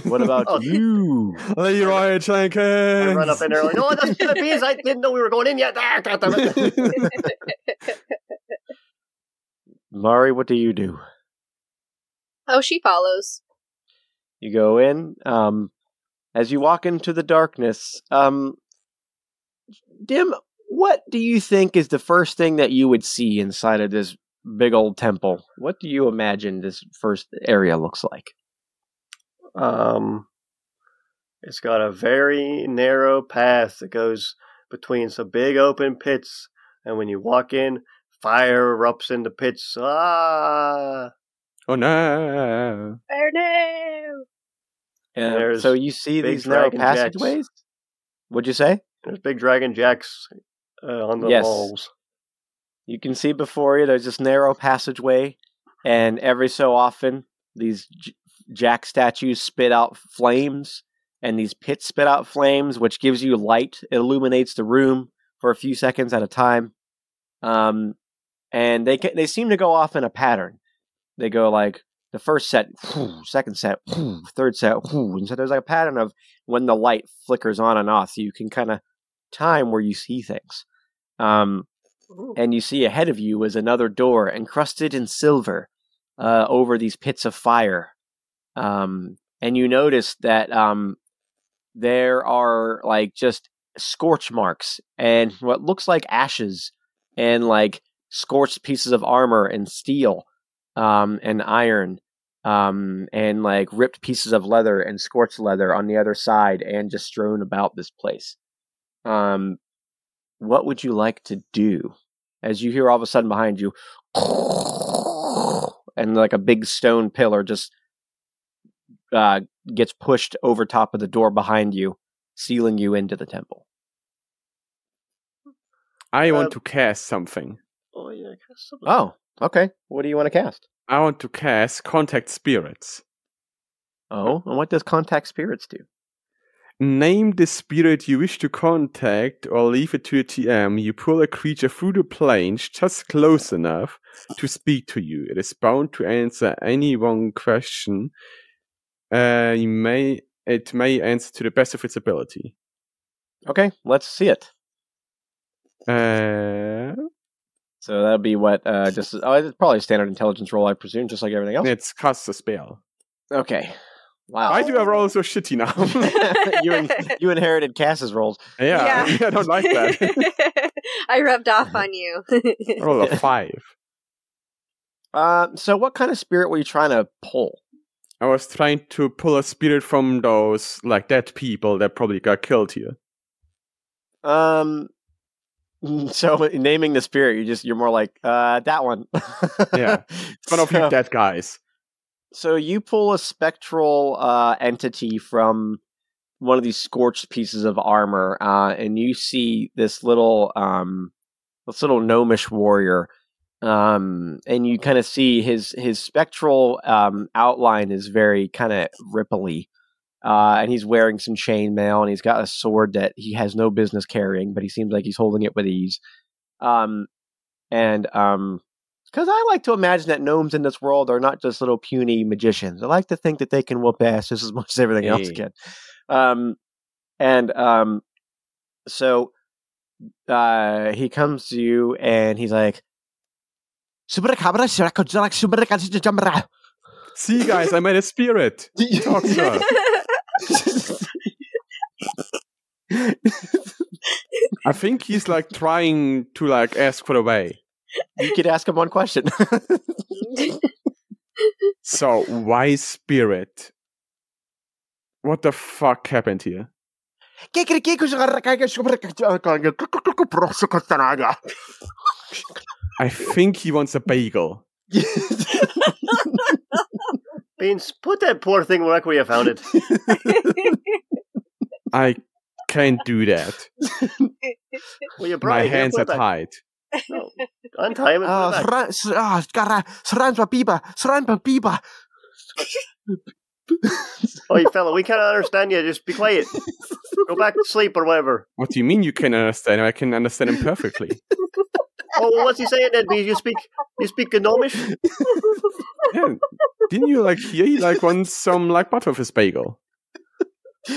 What about Oh. you? Leeroy Jenkins. I run up in there like, oh, that's the beans. I didn't know we were going in yet. Ah, God damn it. Mari, what do you do? oh, she follows. You go in. Um, as you walk into the darkness, um, Dim, what do you think is the first thing that you would see inside of this big old temple? What do you imagine this first area looks like? Um, it's got a very narrow path that goes between some big open pits, and when you walk in, fire erupts in the pits. Ah, Oh no. Oh no! And There's so you see these narrow dragon jacks. passageways. What'd you say? there's big dragon jacks uh, on the Yes. walls. You can see before you there's this narrow passageway, and every so often these j- jack statues spit out flames, and these pits spit out flames, which gives you light. It illuminates the room for a few seconds at a time, um, and they ca- they seem to go off in a pattern. They go like the first set, second set, third set, and so there's like a pattern of when the light flickers on and off, so you can kind of time where you see things. Um, and you see ahead of you is another door encrusted in silver uh, over these pits of fire. Um, and you notice that um, there are like just scorch marks and what looks like ashes and like scorched pieces of armor and steel um, and iron um, and like ripped pieces of leather and scorched leather on the other side and just strewn about this place. Um, what would you like to do? As you hear all of a sudden behind you, and like a big stone pillar just uh, gets pushed over top of the door behind you, sealing you into the temple. I want Uh, to cast something. Oh yeah, cast some- Oh, okay. What do you want to cast? I want to cast Contact Spirits. Oh, and what does contact spirits do? Name the spirit you wish to contact or leave it to your TM. You pull a creature through the planes just close enough to speak to you. It is bound to answer any one question. Uh, you may it may answer to the best of its ability. Okay, let's see it. Uh, So that'll be what? Uh, just oh, it's probably a standard intelligence roll, I presume, just like everything else. it's cast a spell. Okay. Wow. Why do have roll so shitty now? you in, you inherited Cass's rolls. yeah, I don't like that. I rubbed off on you. Roll a five. Uh, so what kind of spirit were you trying to pull? I was trying to pull a spirit from those like dead people that probably got killed here. Um, so naming the spirit, you just you're more like uh that one. Yeah. One of so, you dead guys. So you pull a spectral uh entity from one of these scorched pieces of armor, uh, and you see this little um this little gnomish warrior. Um, and you kind of see his his spectral um outline is very kind of ripply. Uh, and he's wearing some chainmail, and he's got a sword that he has no business carrying, but he seems like he's holding it with ease. Um, and um, because I like to imagine that gnomes in this world are not just little puny magicians. I like to think that they can whoop ass just as much as everything else can. Um, and um, so uh, he comes to you, and he's like. See, guys, I made a spirit. Talk to. I think he's like trying to like ask for a way. You could ask him one question. So why spirit? What the fuck happened here? I think he wants a bagel. Beans, put that poor thing back where you found it. I can't do that. Well, My hands are gotta hands put are it back. tied. No. Untie him and put it. Oh, you fella, we can't understand you. Just be quiet. Go back to sleep or whatever. What do you mean you can understand him? I can understand him perfectly. Oh, well, what's he saying then? Beans? You speak, you speak Gnomish? yeah. Didn't you like hear he like wants some like butter with his bagel?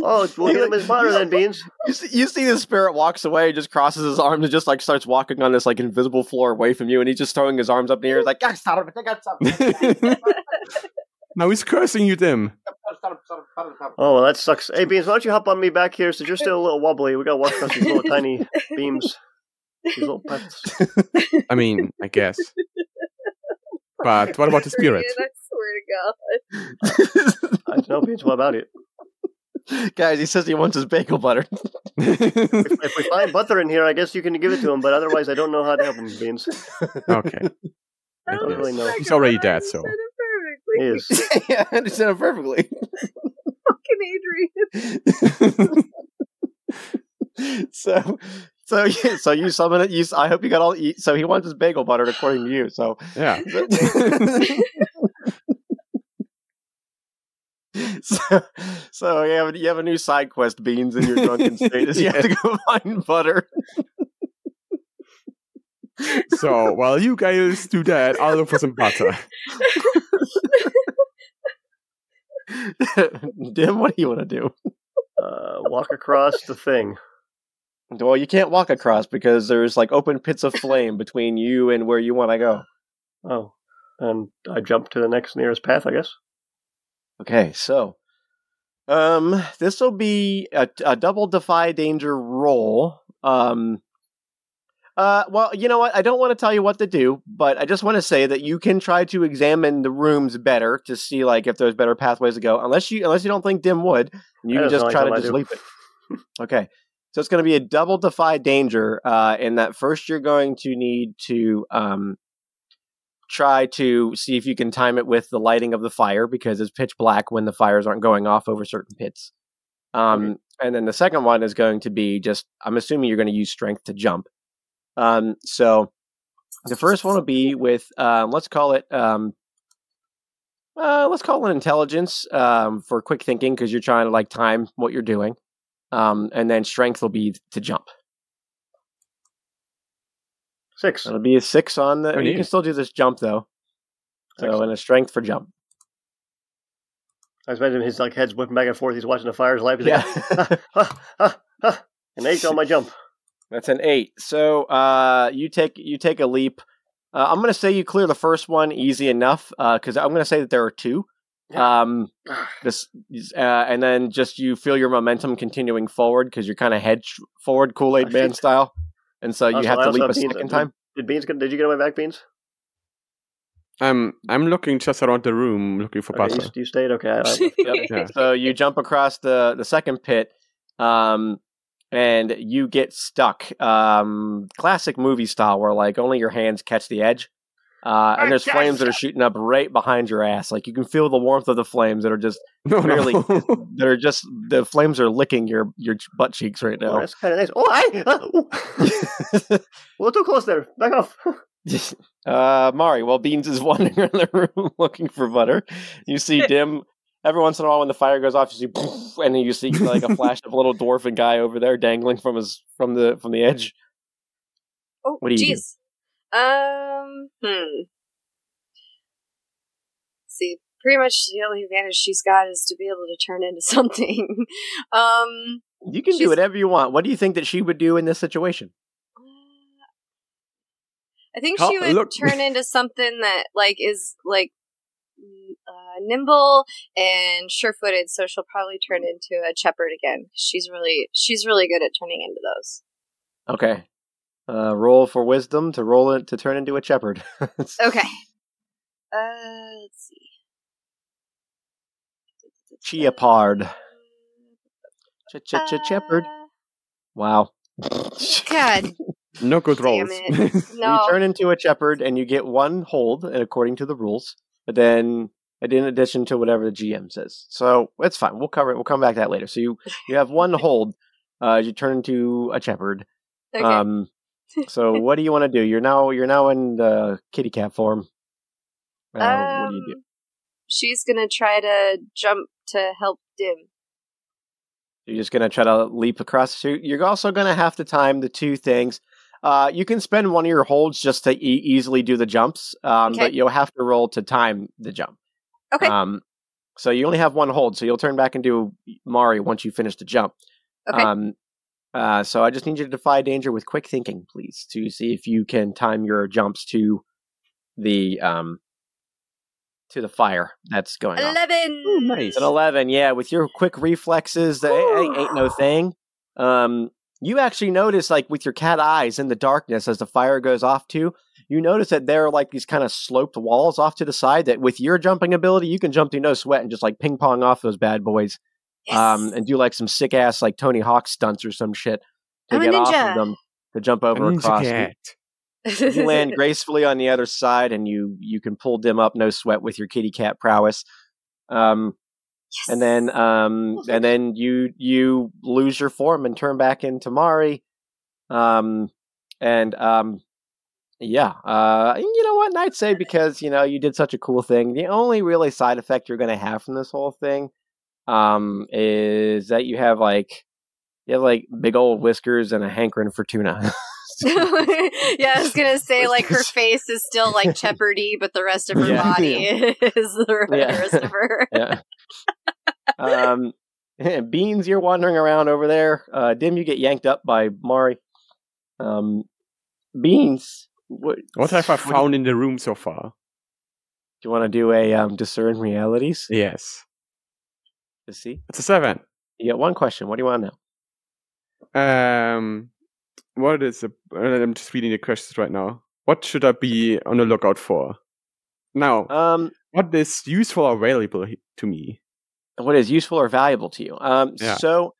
Oh, we'll give him his butter then, Beans. You see, you see the spirit walks away, just crosses his arms, and just like starts walking on this like invisible floor away from you, and he's just throwing his arms up in the air, like, "Ah, son of a- I got something." now he's cursing you, Dim. Oh, well, that sucks. Hey, Beans, why don't you hop on me back here since you're still a little wobbly? We got to walk across these little tiny beams. These little pets. I mean, I guess. But what about the spirit? I swear to God. I don't know, Beans. What about it? Guys, he says he wants his bagel butter. If, if we find butter in here, I guess you can give it to him, but otherwise, I don't know how to help him, Beans. okay. I don't really know. He's already dead, so. He is. yeah, I understand it perfectly. Fucking Adrian. so, so yeah, so you summon it. You, s- I hope you got all. You, so he wants his bagel buttered, according to you. So, Yeah. so, so you have you have a new side quest, beans, in your drunken state. Is you have to go find butter. So while you guys do that, I'll look for some butter. Dim, what do you want to do? Uh, walk across the thing. Well, you can't walk across because there's like open pits of flame between you and where you want to go. Oh, and I jump to the next nearest path, I guess. Okay, so um, this will be a, a double defy danger roll. Um, uh, well, you know what? I don't want to tell you what to do, but I just want to say that you can try to examine the rooms better to see like if there's better pathways to go. Unless you unless you don't think Dim would, you That can just try to just leap it. Okay. So it's going to be a double defy danger. Uh, in that first, you're going to need to um, try to see if you can time it with the lighting of the fire because it's pitch black when the fires aren't going off over certain pits. Um, And then the second one is going to be just, I'm assuming you're going to use strength to jump. Um, so the first one will be with, um, let's call it, um, uh, let's call it intelligence um, for quick thinking because you're trying to like time what you're doing. Um, and then strength will be to jump. Six. It'll be a six on the. Oh, you neat. can still do this jump though. So Excellent. and a strength for jump. I was imagining his like head's whipping back and forth. He's watching the fires. He's Yeah, like, ha, ha, ha, and eight on my jump. that's an eight. So uh, you take you take a leap. Uh, I'm gonna say you clear the first one easy enough because I'm gonna say that there are two. Um, this uh, and then just you feel your momentum continuing forward because you're kind of head forward Kool Aid Man style, and so you Also, have I to also leap a beans. second Did- time. Did beans? get- Did you get on my back, beans? I'm I'm looking just around the room looking for Okay, butter. you, you stayed okay. I, I, Yep. Yeah. So you jump across the the second pit, um, and you get stuck. Um, classic movie style, where like only your hands catch the edge, uh, and there's flames that are shooting up right behind your ass. Like you can feel the warmth of the flames that are just No, Really? no. that are just the flames are licking your your butt cheeks right oh, now. that's kind of nice. Oh, I. Uh, ooh. a little too close there. Back off. uh, Mari, while Beans is wandering around the room looking for butter, you see Dim. Every once in a while, when the fire goes off, you see, poof, and then you see like a flash of a little dwarfing guy over there dangling from his from the from the edge. Oh, What do you do? Um, hmm. See, pretty much the only advantage she's got is to be able to turn into something. um, You can do whatever you want. What do you think that she would do in this situation? I think she would look. turn into something that like is like uh, nimble and sure-footed. So she'll probably turn into a shepherd again. She's really she's really good at turning into those. Okay, uh, roll for wisdom to roll it to turn into a shepherd. Okay. Uh, let's see. Chiapard. Ch ch ch shepherd. Uh, Wow. God no good rolls. it! You turn into a shepherd and you get one hold, and according to the rules. But then, in addition to whatever the GM says, so it's fine. We'll cover it. We'll come back to that later. So you you have one hold. Uh, you turn into a shepherd. Okay. Um, so what do you want to do? You're now you're now in the kitty cat form. Uh, what do you do? Um, she's gonna try to jump to help Dim. You're just gonna try to leap across the street. You're also gonna have to time the two things. Uh, you can spend one of your holds just to e- easily do the jumps, um, Okay. but you'll have to roll to time the jump. Okay. Um, so you only have one hold, so you'll turn back and do Mari once you finish the jump. Okay. Um, uh, so I just need you to defy danger with quick thinking, please, to see if you can time your jumps to the um to the fire that's going on. Eleven. Ooh, nice. An eleven, yeah, with your quick reflexes, that ain't, ain't no thing. Um, you actually notice, like with your cat eyes in the darkness, as the fire goes off too, you notice that there are like these kind of sloped walls off to the side. That with your jumping ability, you can jump through no sweat and just like ping pong off those bad boys, Yes. um, and do like some sick ass like Tony Hawk stunts or some shit to I'm get off of them to jump over Ninja across. You- you land gracefully on the other side and you you can pull dim up no sweat with your kitty cat prowess. Um Yes. and then um and then you you lose your form and turn back into mari. Um and um yeah uh you know what? And i'd say because you know you did such a cool thing. The only really side effect you're going to have from this whole thing um is that you have like you have like big old whiskers and a hankering for tuna yeah, I was gonna say like her face is still like Jeopardy, but the rest of her Yeah. body is the Yeah. rest of her. yeah. um, Beans, you're wandering around over there. Uh, Dim, you get yanked up by Mari. Um, Beans, what, What have I do you- found in the room so far? Do you want to do a um, discern realities Yes. To see? It's a seven. You get one question. What do you want to know? Um, what is a, uh, I'm just reading the questions right now. What should I be on the lookout for? Now, Um, what is useful or valuable to me? what is useful or valuable to you. Um, Yeah. So,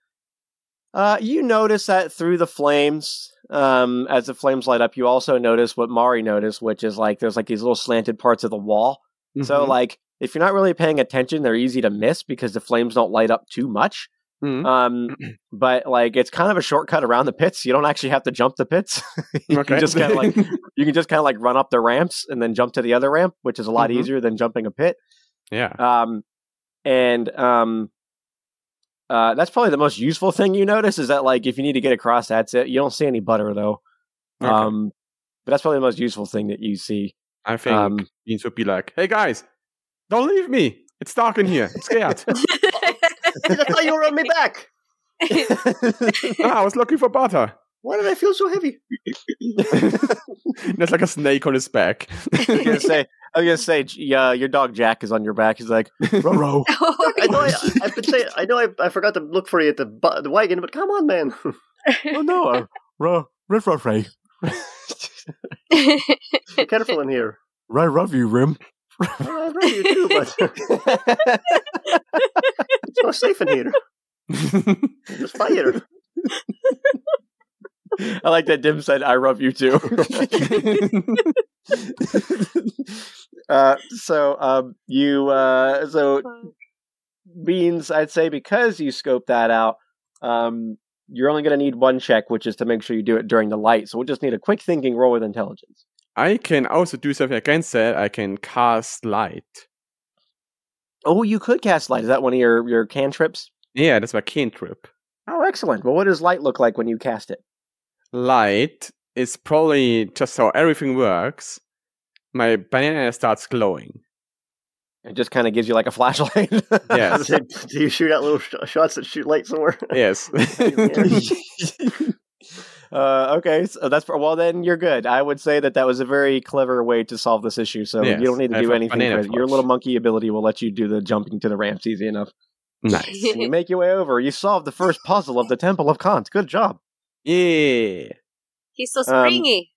uh, you notice that through the flames, um, as the flames light up, you also notice what Mari noticed, which is like there's like these little slanted parts of the wall. So, Mhm. like, if you're not really paying attention, they're easy to miss because the flames don't light up too much. Mhm. Um, but like, it's kind of a shortcut around the pits. You don't actually have to jump the pits. you Okay. can just kind of like you can just kind of like run up the ramps and then jump to the other ramp, which is a lot Mhm. easier than jumping a pit. yeah. Um, and um, uh, that's probably the most useful thing you notice is that like if you need to get across, that's it. You don't see any butter though. Okay. Um, but that's probably the most useful thing that you see. I think um, Beans would be like, "Hey guys, don't leave me. It's dark in here. I'm scared. I thought you were on me back. ah, I was looking for butter. Why did I feel so heavy? There's like a snake on his back. I was gonna say, I was gonna say, yeah, your dog Jack is on your back. He's like, row. I know. I, I've been saying. I know. I, I forgot to look for you at the bu- the wagon, but come on, man. oh no, uh, row, riff, riff, ray. Be careful in here. Right, love you, Rim. I love you too, but it's not safe in here. There's fire. I like that Dim said, "I love you too." uh, so, um, you, uh, so beans, I'd say because you scope that out, um, you're only going to need one check, which is to make sure you do it during the light. So we'll just need a quick thinking roll with intelligence. I can also do something against that. I can cast light. Oh, you could cast light. Is that one of your your cantrips? Yeah, that's my cantrip. Oh, excellent. Well, what does light look like when you cast it? Light is probably just how everything works. My banana starts glowing. It just kind of gives you like a flashlight. Yes. Do you shoot out little sh- shots that shoot light somewhere? Yes. uh, okay, so that's well. Then you're good. I would say that that was a very clever way to solve this issue. So Yes, you don't need to do anything. banana. Your little monkey ability will let you do the jumping to the ramps easy enough. nice. You make your way over. You solved the first puzzle of the Temple of Kant. Good job. Yeah. He's so Um, springy.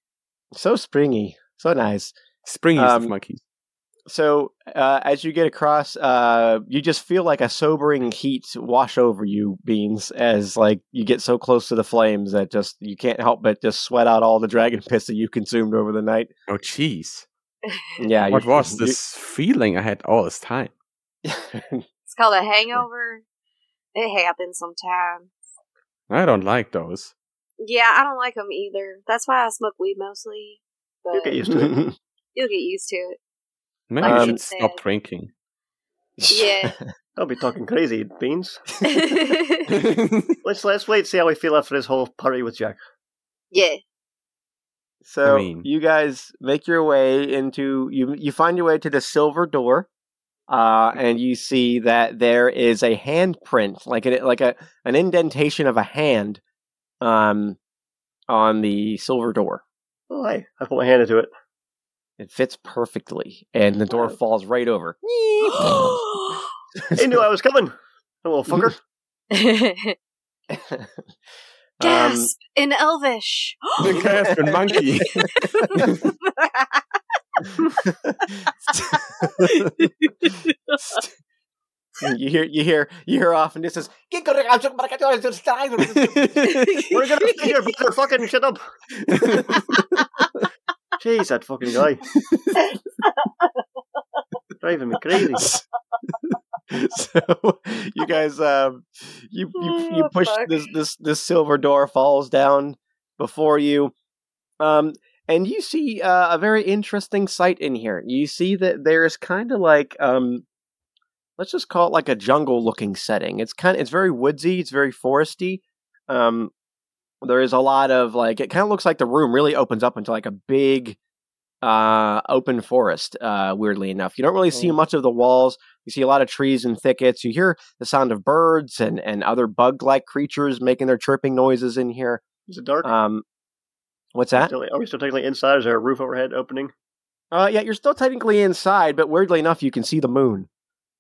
So springy. So nice. Springy Um, monkeys. So uh, as you get across, uh, you just feel like a sobering heat wash over you, Beans, as like you get so close to the flames that just you can't help but just sweat out all the dragon piss that you consumed over the night. Oh, jeez. Yeah. What you- was you- this feeling I had all this time? It's called a hangover. It happens sometimes. I don't like those. Yeah, I don't like them either. That's why I smoke weed mostly. But You get used to it. you'll get used to it. Maybe Like I you should stop said. drinking. Yeah. Don't be talking crazy, Beans. Let's let's wait see how we feel after this whole party with Jack. yeah. So I mean- you guys make your way into you. You find your way to the silver door, uh, and you see that there is a handprint, like a like a an indentation of a hand, um, on the silver door. Oh, hi. I put my hand into it. It fits perfectly, and the door falls right over. He knew I was coming. The little fucker. Um, Gasp in Elvish. the Caspian monkey. you hear, you hear, you hear off, and this is. We're gonna figure brother fucking shut up. Jeez, that fucking guy. Driving me crazy. so you guys um you you, you Oh, push fuck. this this this silver door falls down before you um and you see uh, a very interesting sight in here you see that there's kind of like um let's just call it like a jungle looking setting it's kind of it's very woodsy it's very foresty um there is a lot of like it kind of looks like the room really opens up into like a big uh open forest uh weirdly enough you don't really see Oh. much of the walls you see a lot of trees and thickets. You hear the sound of birds and, and other bug like creatures making their chirping noises in here. Is it dark? Um, what's that? Still- Are we still technically inside? Is there a roof overhead opening? Uh, yeah, you're still technically inside, but weirdly enough, you can see the moon.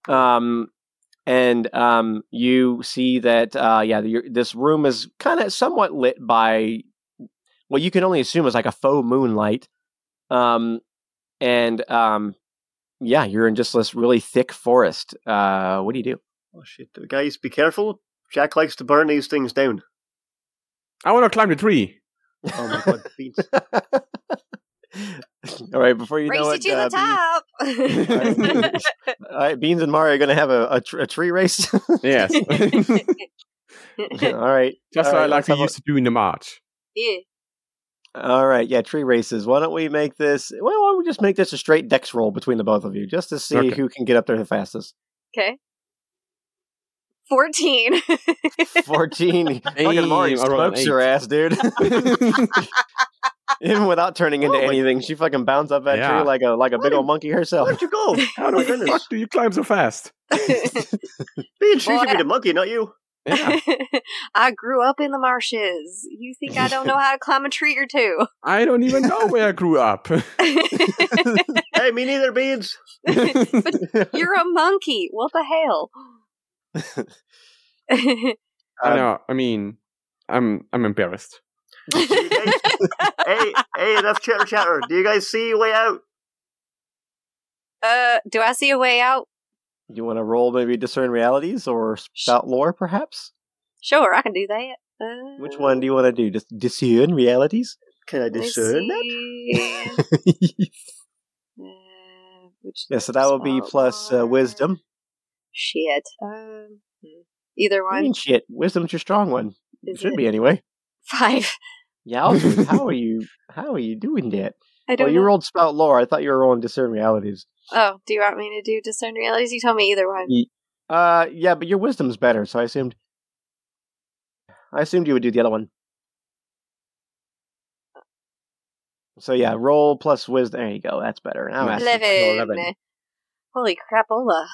Um, and um, you see that uh, yeah, you this room is kind of somewhat lit by what you can only assume is like a faux moonlight. Um, and um, yeah, you're in just this really thick forest. Uh, what do you do? Oh shit. Guys, be careful. Jack likes to burn these things down. I want to climb the tree. Oh my god, beans. All right, before you Race know you it, to uh, the top. All right, Beans and Mario are going to have a, a, tr- a tree race. Yes. All right. Just All what I like let's we have a- used to do in the March. yeah. All right, yeah, tree races. Why don't we make this? Well, why don't we just make this a straight dex roll between the both of you, just to see Okay. who can get up there the fastest. Okay. 14. 14. Fucking Mario I rolled an smokes your ass, dude. Even without turning into Oh my- anything, she fucking bounds up that Yeah. tree like a like a big old monkey herself. Where'd you go? How Oh my the fuck do you climb so fast? Beans, she should be Boy. the monkey, not you. Yeah. I grew up in the marshes. You think I don't know how to climb a tree or two? I don't even know where I grew up. Hey, me neither, Beans. but You're a monkey. What the hell? I know. I mean, I'm I'm embarrassed. You guys- hey, hey, enough chatter chatter. Do you guys see a way out? uh, do I see a way out? You want to roll maybe discern realities or spout lore, perhaps? Sure, I can do that. Uh, Which one do you want to do? Just discern realities? Can I discern that? see. Uh, which yeah, so that will be plus uh, wisdom. Shit. Um, hmm. either I one. mean, shit, wisdom's your strong one. Is Should it? be anyway. Five. Yowzers, how are you? How are you doing that? I don't you know. rolled spout lore. I thought you were rolling discern realities. Oh, do you want me to do discern realities? You told me either one. Ye- Uh, yeah, but your wisdom's better, so I assumed. I assumed you would do the other one. So yeah, roll plus wisdom. There you go. That's better. Now Nice. that's Eleven. Holy crapola.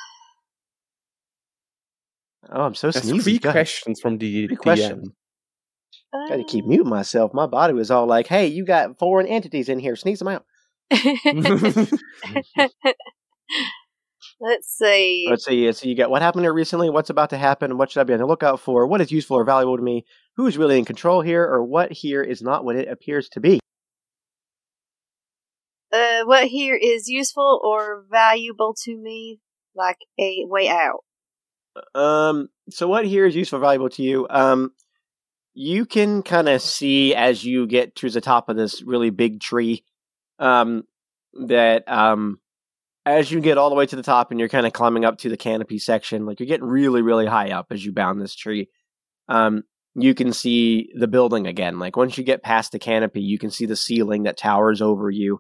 Oh, I'm so There's sneezy. three God, questions from the Three DM. Questions. Got to keep muting myself. My body was all like, "Hey, you got foreign entities in here. Sneeze them out." Let's see. Let's see. So you got what happened here recently. What's about to happen? What should I be on the lookout for? What is useful or valuable to me? Who is really in control here, or what here is not what it appears to be? Uh, what here is useful or valuable to me? Like a way out. Um, so what here is useful, or valuable to you? Um, you can kind of see as you get to the top of this really big tree, um, that um, as you get all the way to the top and you're kind of climbing up to the canopy section, like you're getting really, really high up as you bound this tree. Um, you can see the building again. Like once you get past the canopy, you can see the ceiling that towers over you.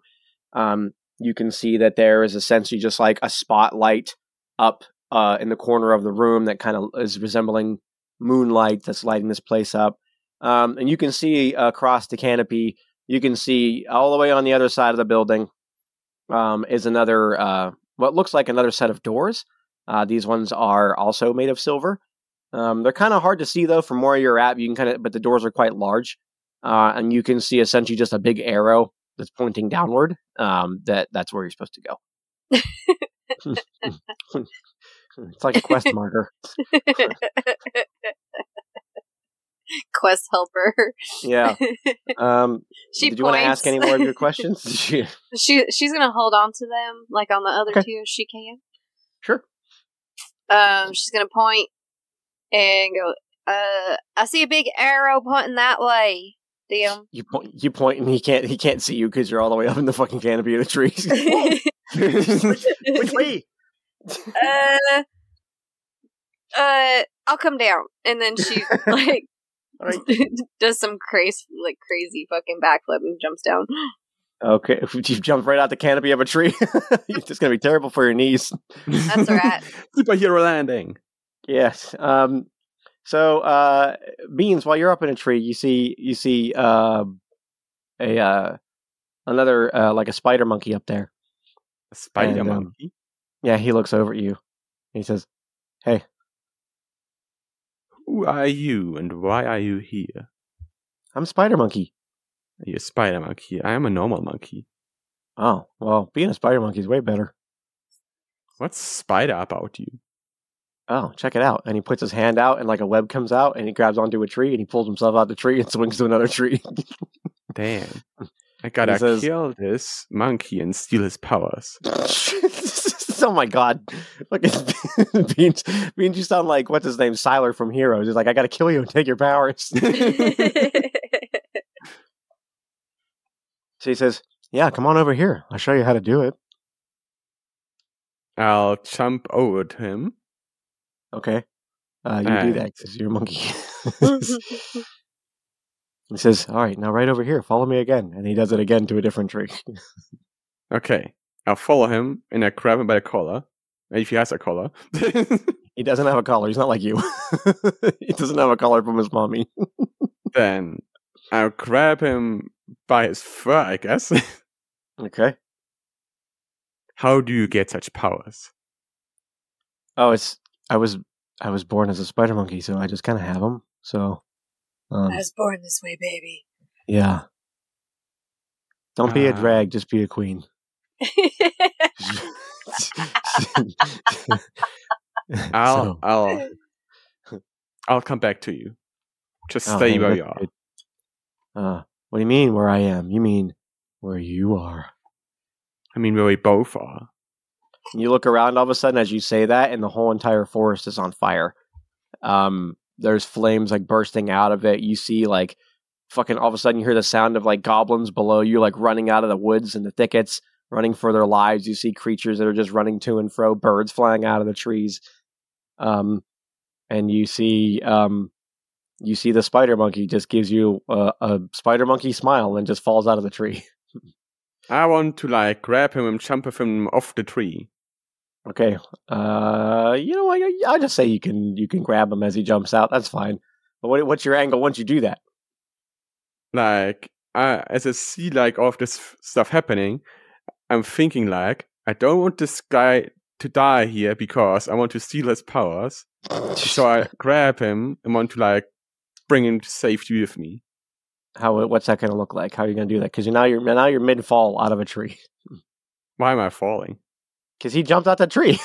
Um, you can see that there is essentially just like a spotlight up uh, in the corner of the room that kind of is resembling moonlight that's lighting this place up. Um, and you can see across the canopy, you can see all the way on the other side of the building um, is another, uh, what looks like another set of doors. Uh, these ones are also made of silver. Um, they're kind of hard to see though from where you're at. You can kind of, but the doors are quite large, uh, and you can see essentially just a big arrow that's pointing downward. Um, that that's where you're supposed to go. it's like a quest marker. Quest helper. Yeah. Um, She did you want to ask any more of your questions? she she's gonna hold on to them like on the other Okay. two if she can. sure. Um, she's gonna point and go. Uh, I see a big arrow pointing that way. Damn. You point. You point, and he can't. He can't see you because you're all the way up in the fucking canopy of the trees. Which way? Uh, uh, I'll come down, and then she like All right. does some crazy, like crazy fucking backflip and jumps down. okay. If you jump right out the canopy of a tree, it's just gonna be terrible for your knees. That's a rat. Superhero landing. Yes. Um. So, uh, beans. While you're up in a tree, you see you see uh, a uh, another uh, like a spider monkey up there. A spider And, um, monkey. Yeah, he looks over at you. He says, Hey. Who are you and why are you here? "I'm Spider Monkey." You a spider monkey? I am a normal monkey. Oh, well, being a spider monkey is way better. What's spider about you? Oh, check it out. And he puts his hand out and like a web comes out and he grabs onto a tree and he pulls himself out the tree and swings to another tree. Damn. I gotta says- kill this monkey and steal his powers. oh my god. Fucking Beans Beans you sound like what's his name? Sylar from Heroes. He's like, I gotta kill you and take your powers. so he says, Yeah, come on over here. I'll show you how to do it. I'll jump over to him. Okay. Uh, you do that because you're a monkey. He says, All right, now right over here, follow me again. And he does it again to a different tree. Okay. I'll follow him and I grab him by the collar. Uh, if he has a collar. he doesn't have a collar. He's not like you. he doesn't have a collar from his mommy. then I'll grab him by his fur, I guess. Okay. How do you get such powers? Oh, it's I was I was born as a spider monkey, so I just kind of have them. So, um, I was born this way, baby. yeah. Don't be a Ah. drag, just be a queen. I'll So- I'll I'll come back to you. Just oh, stay where you are. good. Uh, what do you mean where I am? You mean where you are? I mean where we both are. You look around all of a sudden as you say that, and the whole entire forest is on fire. Um, there's flames like bursting out of it. You see like fucking all of a sudden you hear the sound of like goblins below you, like running out of the woods and the thickets, running for their lives. You see creatures that are just running to and fro, birds flying out of the trees. Um, and you see um, you see the spider monkey just gives you a, a spider monkey smile and just falls out of the tree. I want to like grab him and jump him off the tree. Okay. Uh, you know what? I, I just say you can you can grab him as he jumps out. That's fine. But what, what's your angle once you do that? Like I, as I see like all of this f- stuff happening, I'm thinking like I don't want this guy to die here because I want to steal his powers. So I grab him and want to like bring him to safety with me. How what's that going to look like? How are you going to do that? Because now you're now you're mid fall out of a tree. Why am I falling? Because he jumped out the tree.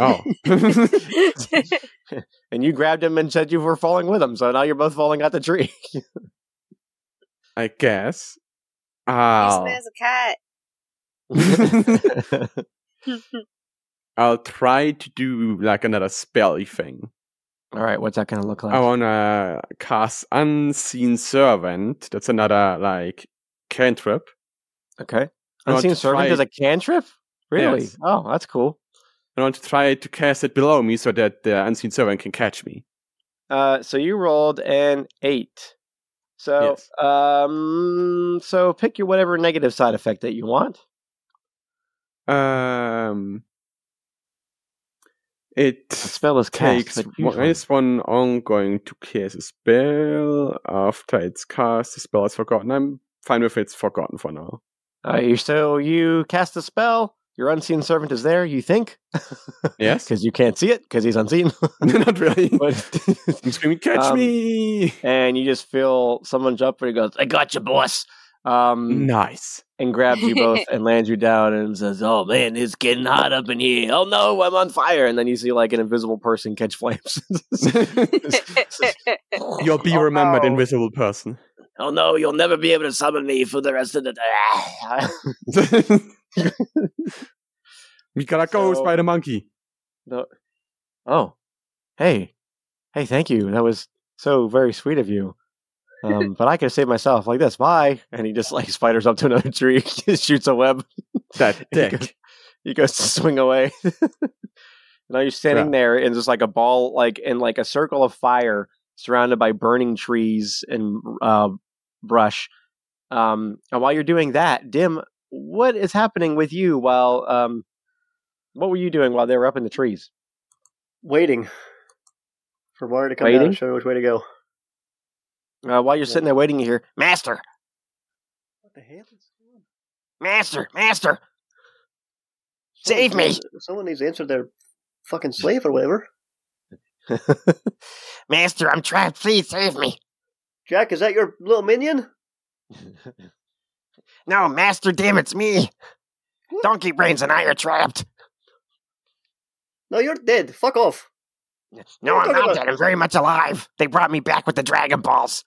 Oh. and you grabbed him and said you were falling with him. So now you're both falling out the tree. I guess. He I'll, smells a cat. I'll try to do like another spelly thing. All right, what's that going to look like? I wanna cast Unseen Servant. That's another like cantrip. okay. Unseen servant try- is a cantrip. Really? Yes. Oh, that's cool. I want to try to cast it below me so that the Unseen Servant can catch me. Uh, so you rolled an eight. So, Yes. um, so pick your whatever negative side effect that you want. Um, It The spell is cast. takes usually- is one ongoing to cast a spell. After it's cast, the spell is forgotten. I'm fine with it's forgotten for now. Uh, so you cast a spell. Your unseen servant is there. You think Yes? because you can't see it because he's unseen. Not really. but I'm screaming, catch Um, me! and you just feel someone jump and he goes, "I got you, boss." Um, Nice. and grabs you both and lands you down and says, "Oh man, it's getting hot up in here. Oh no, I'm on fire!" And then you see like an invisible person catch flames. You'll be Oh, remembered, no. invisible person. oh no, you'll never be able to summon me for the rest of the day. we gotta go, So- Spider Monkey. No. Oh, hey, hey, thank you. That was so very sweet of you. Um, but I could saved myself like this. Bye. And he just like spiders up to another tree, shoots a web. That He goes, dick. he goes to swing away. now you're standing Yeah. there in just like a ball, like in like a circle of fire, surrounded by burning trees and uh, brush. Um, and while you're doing that, Dim, what is happening with you while um, what were you doing while they were up in the trees? Waiting for Mario to come down Waiting? and show me which way to go. Uh, while you're sitting there waiting, you hear, Master, What the hell? is going on? Master, Master, Someone Save me. Someone needs to answer their fucking slave or whatever. Master, I'm trapped. Please save me. Jack, is that your little minion? no, Master, damn, it's me. Donkey Brains and I are trapped. No, you're dead. Fuck off. No, I'm not about? dead. I'm very much alive. They brought me back with the Dragon Balls.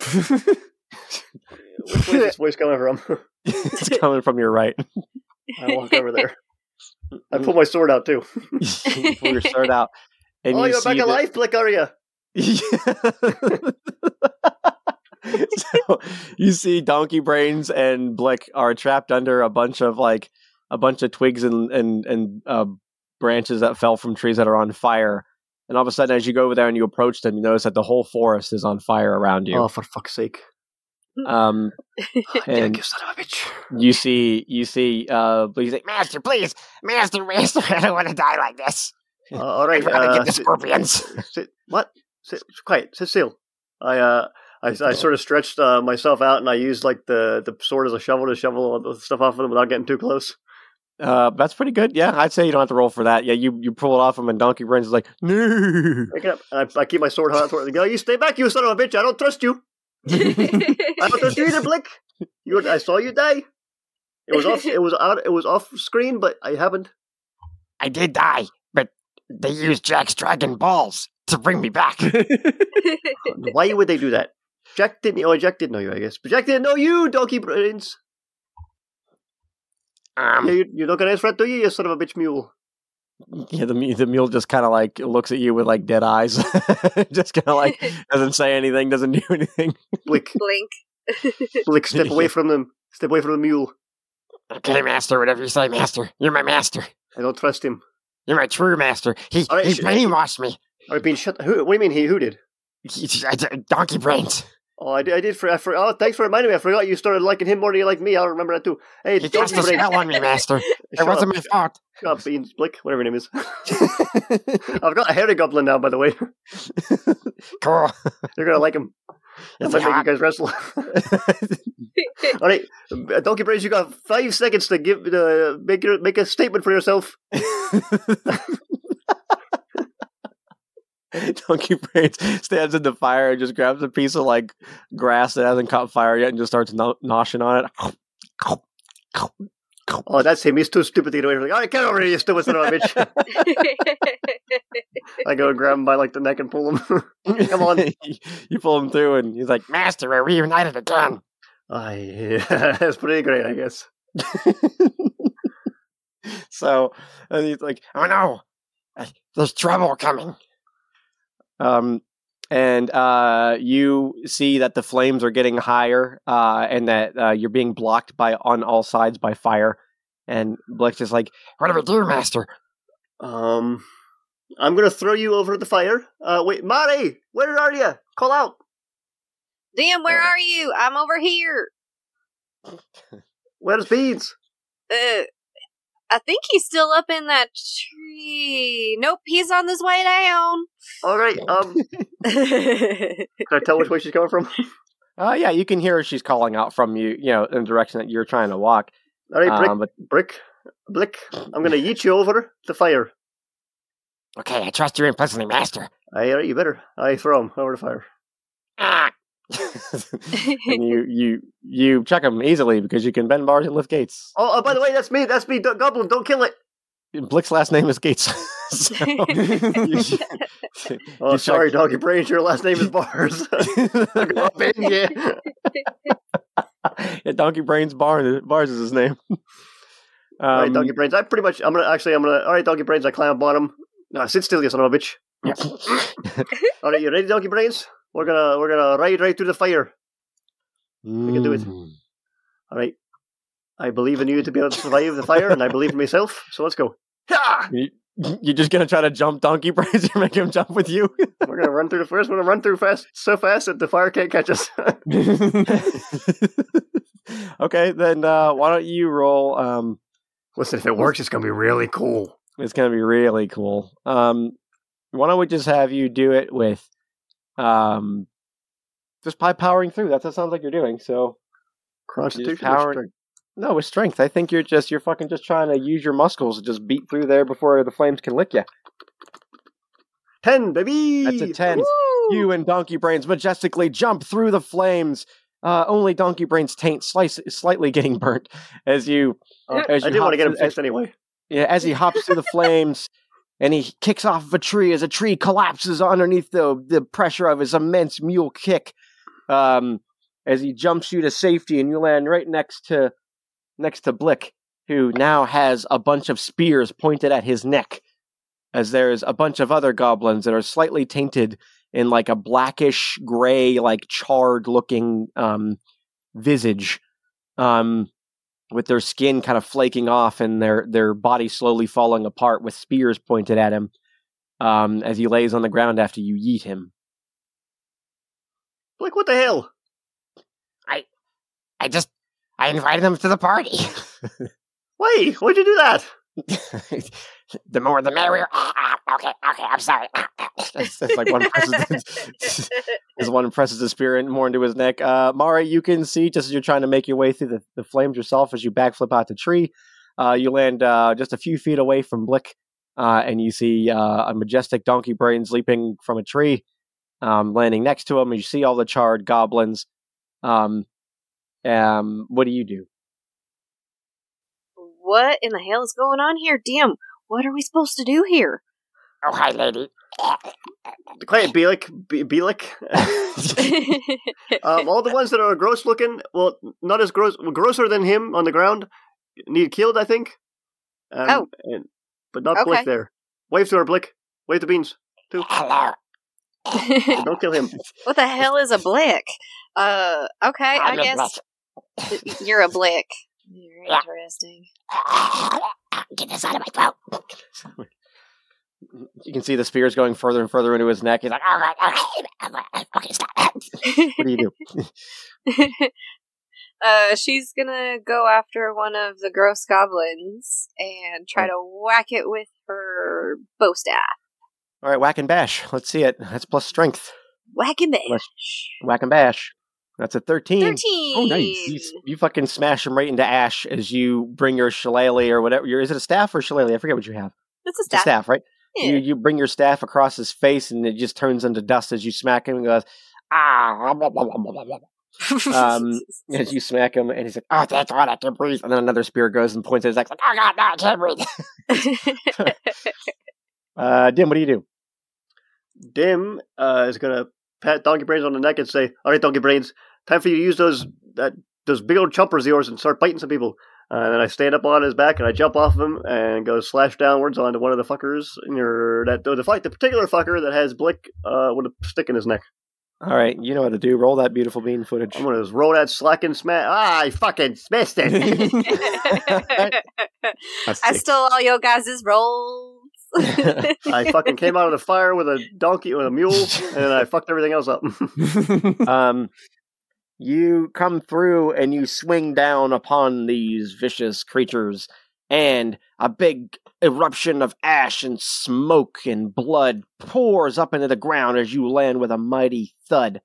Which way is this voice coming from? it's coming from your right. I walk over there. I pull my sword out too. you pull your sword out. And oh, you you're see back that- alive, Blick, are you? so you see Donkey Brains and Blick are trapped under a bunch of like a bunch of twigs and and and uh, branches that fell from trees that are on fire. And all of a sudden, as you go over there and you approach them, you notice that the whole forest is on fire around you. Oh, for fuck's sake. Um, Jack, and you son of a bitch. you see, you see, uh, he's like, Master, please, Master, Master, I don't want to die like this. Uh, all right. I'd rather uh, get the sit- scorpions. sit, what? Sit, quiet. Sit still. I uh, I, I sort of stretched uh, myself out and I used like the the sword as a shovel to shovel all the stuff off of them without getting too close. Uh, that's pretty good. Yeah, I'd say you don't have to roll for that. Yeah, you, you pull it off him, and Donkey Brains is like, no. Pick it up. And I, I keep my sword held out toward the guy. You stay back, you son of a bitch. I don't trust you. I don't trust you either, Blick. You, I saw you die. It was off. It was out. It was off screen, but I happened. I did die, but they used Jack's Dragon Balls to bring me back. Why would they do that? Jack didn't. Oh, Jack didn't know you, I guess. But Jack didn't know you, Donkey Brains. Um, Yeah, you, you're not gonna answer that, do you? You son of a bitch mule. yeah, the the mule just kind of like looks at you with like dead eyes, just kind of like doesn't say anything, doesn't do anything. Blink, Blink. Blick, step away from them. Step away from the mule. Okay, Master, whatever you say, Master. You're my master. I don't trust him. You're my true master. He All right, he sh- brainwashed me. All right, being shut. Who? What do you mean he? Who did? He, he- I did- donkey brains. Oh, I did. I did. For, I for, oh, thanks for reminding me. I forgot you started liking him more than you like me. I'll remember that too. Hey, He Donkey cast a spell on me, Master. It wasn't my fault. Shut up, Beans, Blick, whatever your name is. I've got a hairy goblin now, by the way. cool. You're gonna like him. It's make you guys wrestle. All right, uh, Donkey Brains, you got five seconds to give uh, make your, make a statement for yourself. Donkey Brains stands in the fire and just grabs a piece of like grass that hasn't caught fire yet and just starts no- noshing on it. Oh, that's him. He's too stupid to get away from. Like, All right, get over here, you stupid son of a bitch. I go and grab him by like the neck and pull him. Come on. you pull him through, and he's like, "Master, we're reunited again." Ah, yeah, that's pretty great, I guess. so, and he's like, "Oh no, there's trouble coming." Um, and uh, you see that the flames are getting higher, uh, and that uh, you're being blocked by on all sides by fire. And Blick's is like, "What do we do, Master?" Um, I'm gonna throw you over the fire. Uh, wait, Mari, where are you? Call out. Damn, where are you? I'm over here. Where's Beans? Uh, I think he's still up in that tree. Nope, he's on his way down. All right. Um, can I tell which way she's coming from? Uh, yeah, you can hear her. She's calling out from you, you know, in the direction that you're trying to walk. All right, Brick, Um, but Brick, Blick. I'm gonna yeet you over the fire. Okay, I trust your implicitly, master. Aye, all right, you better. I throw him over the fire. Ah, and you you you check them easily because you can bend bars and lift gates. Oh, oh by the way, that's me. That's me, Go- Goblin. Don't kill it. Blick's last name is Gates. so, you- Oh, You sorry, check- Doggy Brains. Your last name is Bars. I'm gonna bend you. yeah, Donkey Brains Bar, Bars is his name. Um, all right, Donkey Brains. I pretty much. I'm gonna actually. I'm gonna. All right, Donkey Brains. I climb up on him. Nah, sit still, you son of a bitch. All right, you ready, Donkey Brains? We're gonna we're gonna ride right through the fire. We can do it. Mm. All right. I believe in you to be able to survive the fire, and I believe in myself. So let's go. You, you're just gonna try to jump Donkey Brains and make him jump with you. We're gonna run through the first. We're gonna run through fast, so fast that the fire can't catch us. okay, then uh, why don't you roll? Um, Listen, if it works, it's gonna be really cool. it's gonna be really cool. Um, why don't we just have you do it with, um, just by powering through? That's what sounds like you're doing. So Constitution. powering- no, with strength. I think you're just you're fucking just trying to use your muscles to just beat through there before the flames can lick you. Ten, baby. That's a ten. You and Donkey Brains majestically jump through the flames. Uh, only Donkey Brains' taint slice, slightly getting burnt as you Uh, as I you did want to get him fixed anyway. Yeah, as he hops through the flames and he kicks off of a tree as a tree collapses underneath the the pressure of his immense mule kick. Um, as he jumps you to safety and you land right next to next to Blick, who now has a bunch of spears pointed at his neck. As there's a bunch of other goblins that are slightly tainted in like a blackish gray, like charred looking um visage. Um with their skin kind of flaking off and their their body slowly falling apart with spears pointed at him um, as he lays on the ground after you yeet him. Like what the hell? I I just I invited them to the party. Why? Why'd you do that? the more the merrier. Ah, ah, okay, okay, I'm sorry. It's, it's like one presses as one presses the spear in- more into his neck. Uh, Mari, you can see just as you're trying to make your way through the, the flames yourself as you backflip out the tree. Uh, you land uh, just a few feet away from Blick, uh, and you see uh, a majestic donkey brains leaping from a tree, um, landing next to him. And you see all the charred goblins. Um, um, what do you do? what in the hell is going on here? Damn, what are we supposed to do here? oh, hi, lady. Quiet, Bielik. B- Bielik. um, all the ones that are gross looking, well, not as gross, grosser than him on the ground, need killed, I think. Um, Oh. and, but not Okay. Blick there. Wave to her, Blick. Wave to Beans. Hello. Don't kill him. what the hell is a blick? Uh, okay, I I'm a guess you're a blick. You're interesting. Get this out of my throat. You can see the spears going further and further into his neck. He's like, All right, okay. Okay, stop. "What do you do?" uh, she's gonna go after one of the gross goblins and try to whack it with her bow staff. All right, whack and bash. Let's see it. That's plus strength. Whack and bash. Whack and bash. That's a 13. Thirteen. Oh, nice. You, you fucking smash him right into ash as you bring your shillelagh or whatever. Your, is it a staff or shillelagh? I forget what you have. That's a It's a staff. staff, right? Yeah. You you bring your staff across his face and it just turns into dust as you smack him and goes, ah. blah, blah, blah, blah, blah, blah." Um, as you smack him and he's like, oh, that's all I can't breathe. And then another spear goes and points at his neck, like, oh, God, no, I can't breathe. Uh, Dim, what do you do? Dim uh, is gonna pat Donkey Brains on the neck and say, "All right, Donkey Brains, time for you to use those that those big old chompers of yours and start biting some people." Uh, and then I stand up on his back and I jump off of him and go slash downwards onto one of the fuckers in your that the fight the particular fucker that has Blick uh, with a stick in his neck. All right, you know what to do. Roll that beautiful bean footage. I'm gonna just roll that slack and smash. Ah, I fucking missed it. I stole all your guys' rolls. I fucking came out of the fire with a donkey with a mule and I fucked everything else up. um, you come through and you swing down upon these vicious creatures and a big eruption of ash and smoke and blood pours up into the ground as you land with a mighty thud.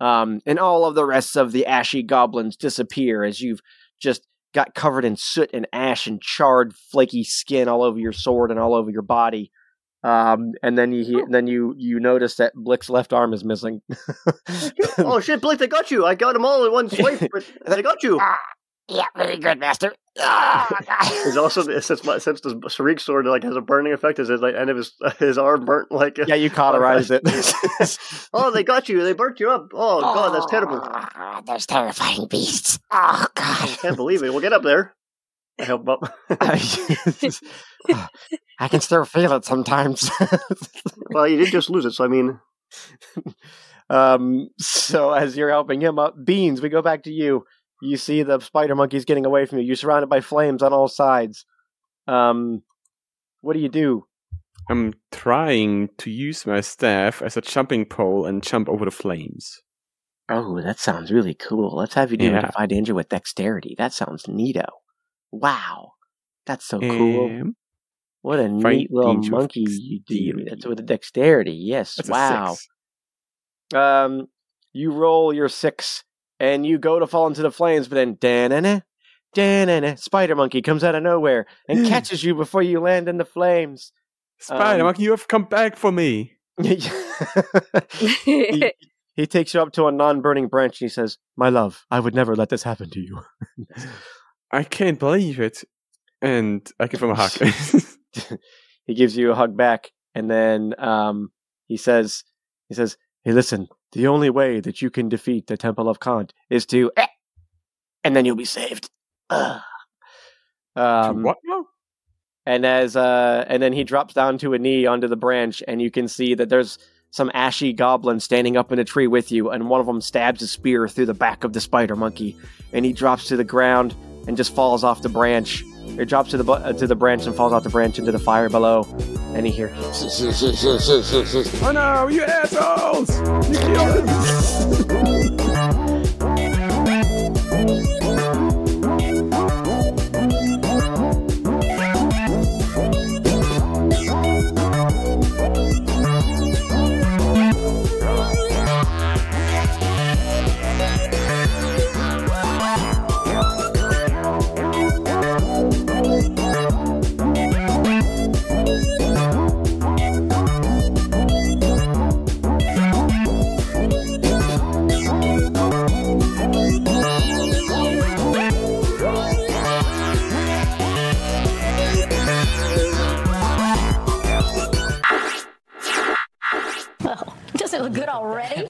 Um, and all of the rest of the ashy goblins disappear as you've just got covered in soot and ash and charred, flaky skin all over your sword and all over your body. Um, and then you hear, then you you notice that Blick's left arm is missing. oh shit, Blake, they got you. I got them all in one swipe, but they got you. Ah, yeah, very good, master. Ah, It's also since my since the Sharik sword like has a burning effect, is it like end of his his arm burnt like yeah, you cauterized it. Oh, they got you. They burnt you up. Oh god, that's terrible. Ah, Those terrifying beasts. Oh, god, I can't believe it. We'll get up there. I help up. I can still feel it sometimes. well, you did just lose it, so I mean, um, so as you're helping him up, Beans, we go back to you. You see the spider monkeys getting away from you. You're surrounded by flames on all sides. Um, what do you do? I'm trying to use my staff as a jumping pole and jump over the flames. Oh, that sounds really cool. Let's have you do Yeah. defy danger with dexterity. That sounds neato. Wow, that's so cool. What a neat little monkey you do. That's with a dexterity. Yes. that's wow. Um, you roll your six, and you go to fall into the flames, but then da-na-na, da-na-na, spider monkey comes out of nowhere and catches you before you land in the flames. Spider Um, Monkey, you have come back for me. he, he takes you up to a non-burning branch and he says, "My love, I would never let this happen to you." I can't believe it. And I give him a hug. he gives you a hug back, and then um, he says, "He says, hey, listen, the only way that you can defeat the Temple of Kant is to, eh, and then you'll be saved." Ugh. Um, what now? and as uh and then he drops down to a knee onto the branch and you can see that there's some ashy goblin standing up in a tree with you and one of them stabs a spear through the back of the spider monkey and he drops to the ground and just falls off the branch it drops to the bu- uh, to the branch and falls off the branch into the fire below and you hear Oh no, you assholes! You killed him! Already?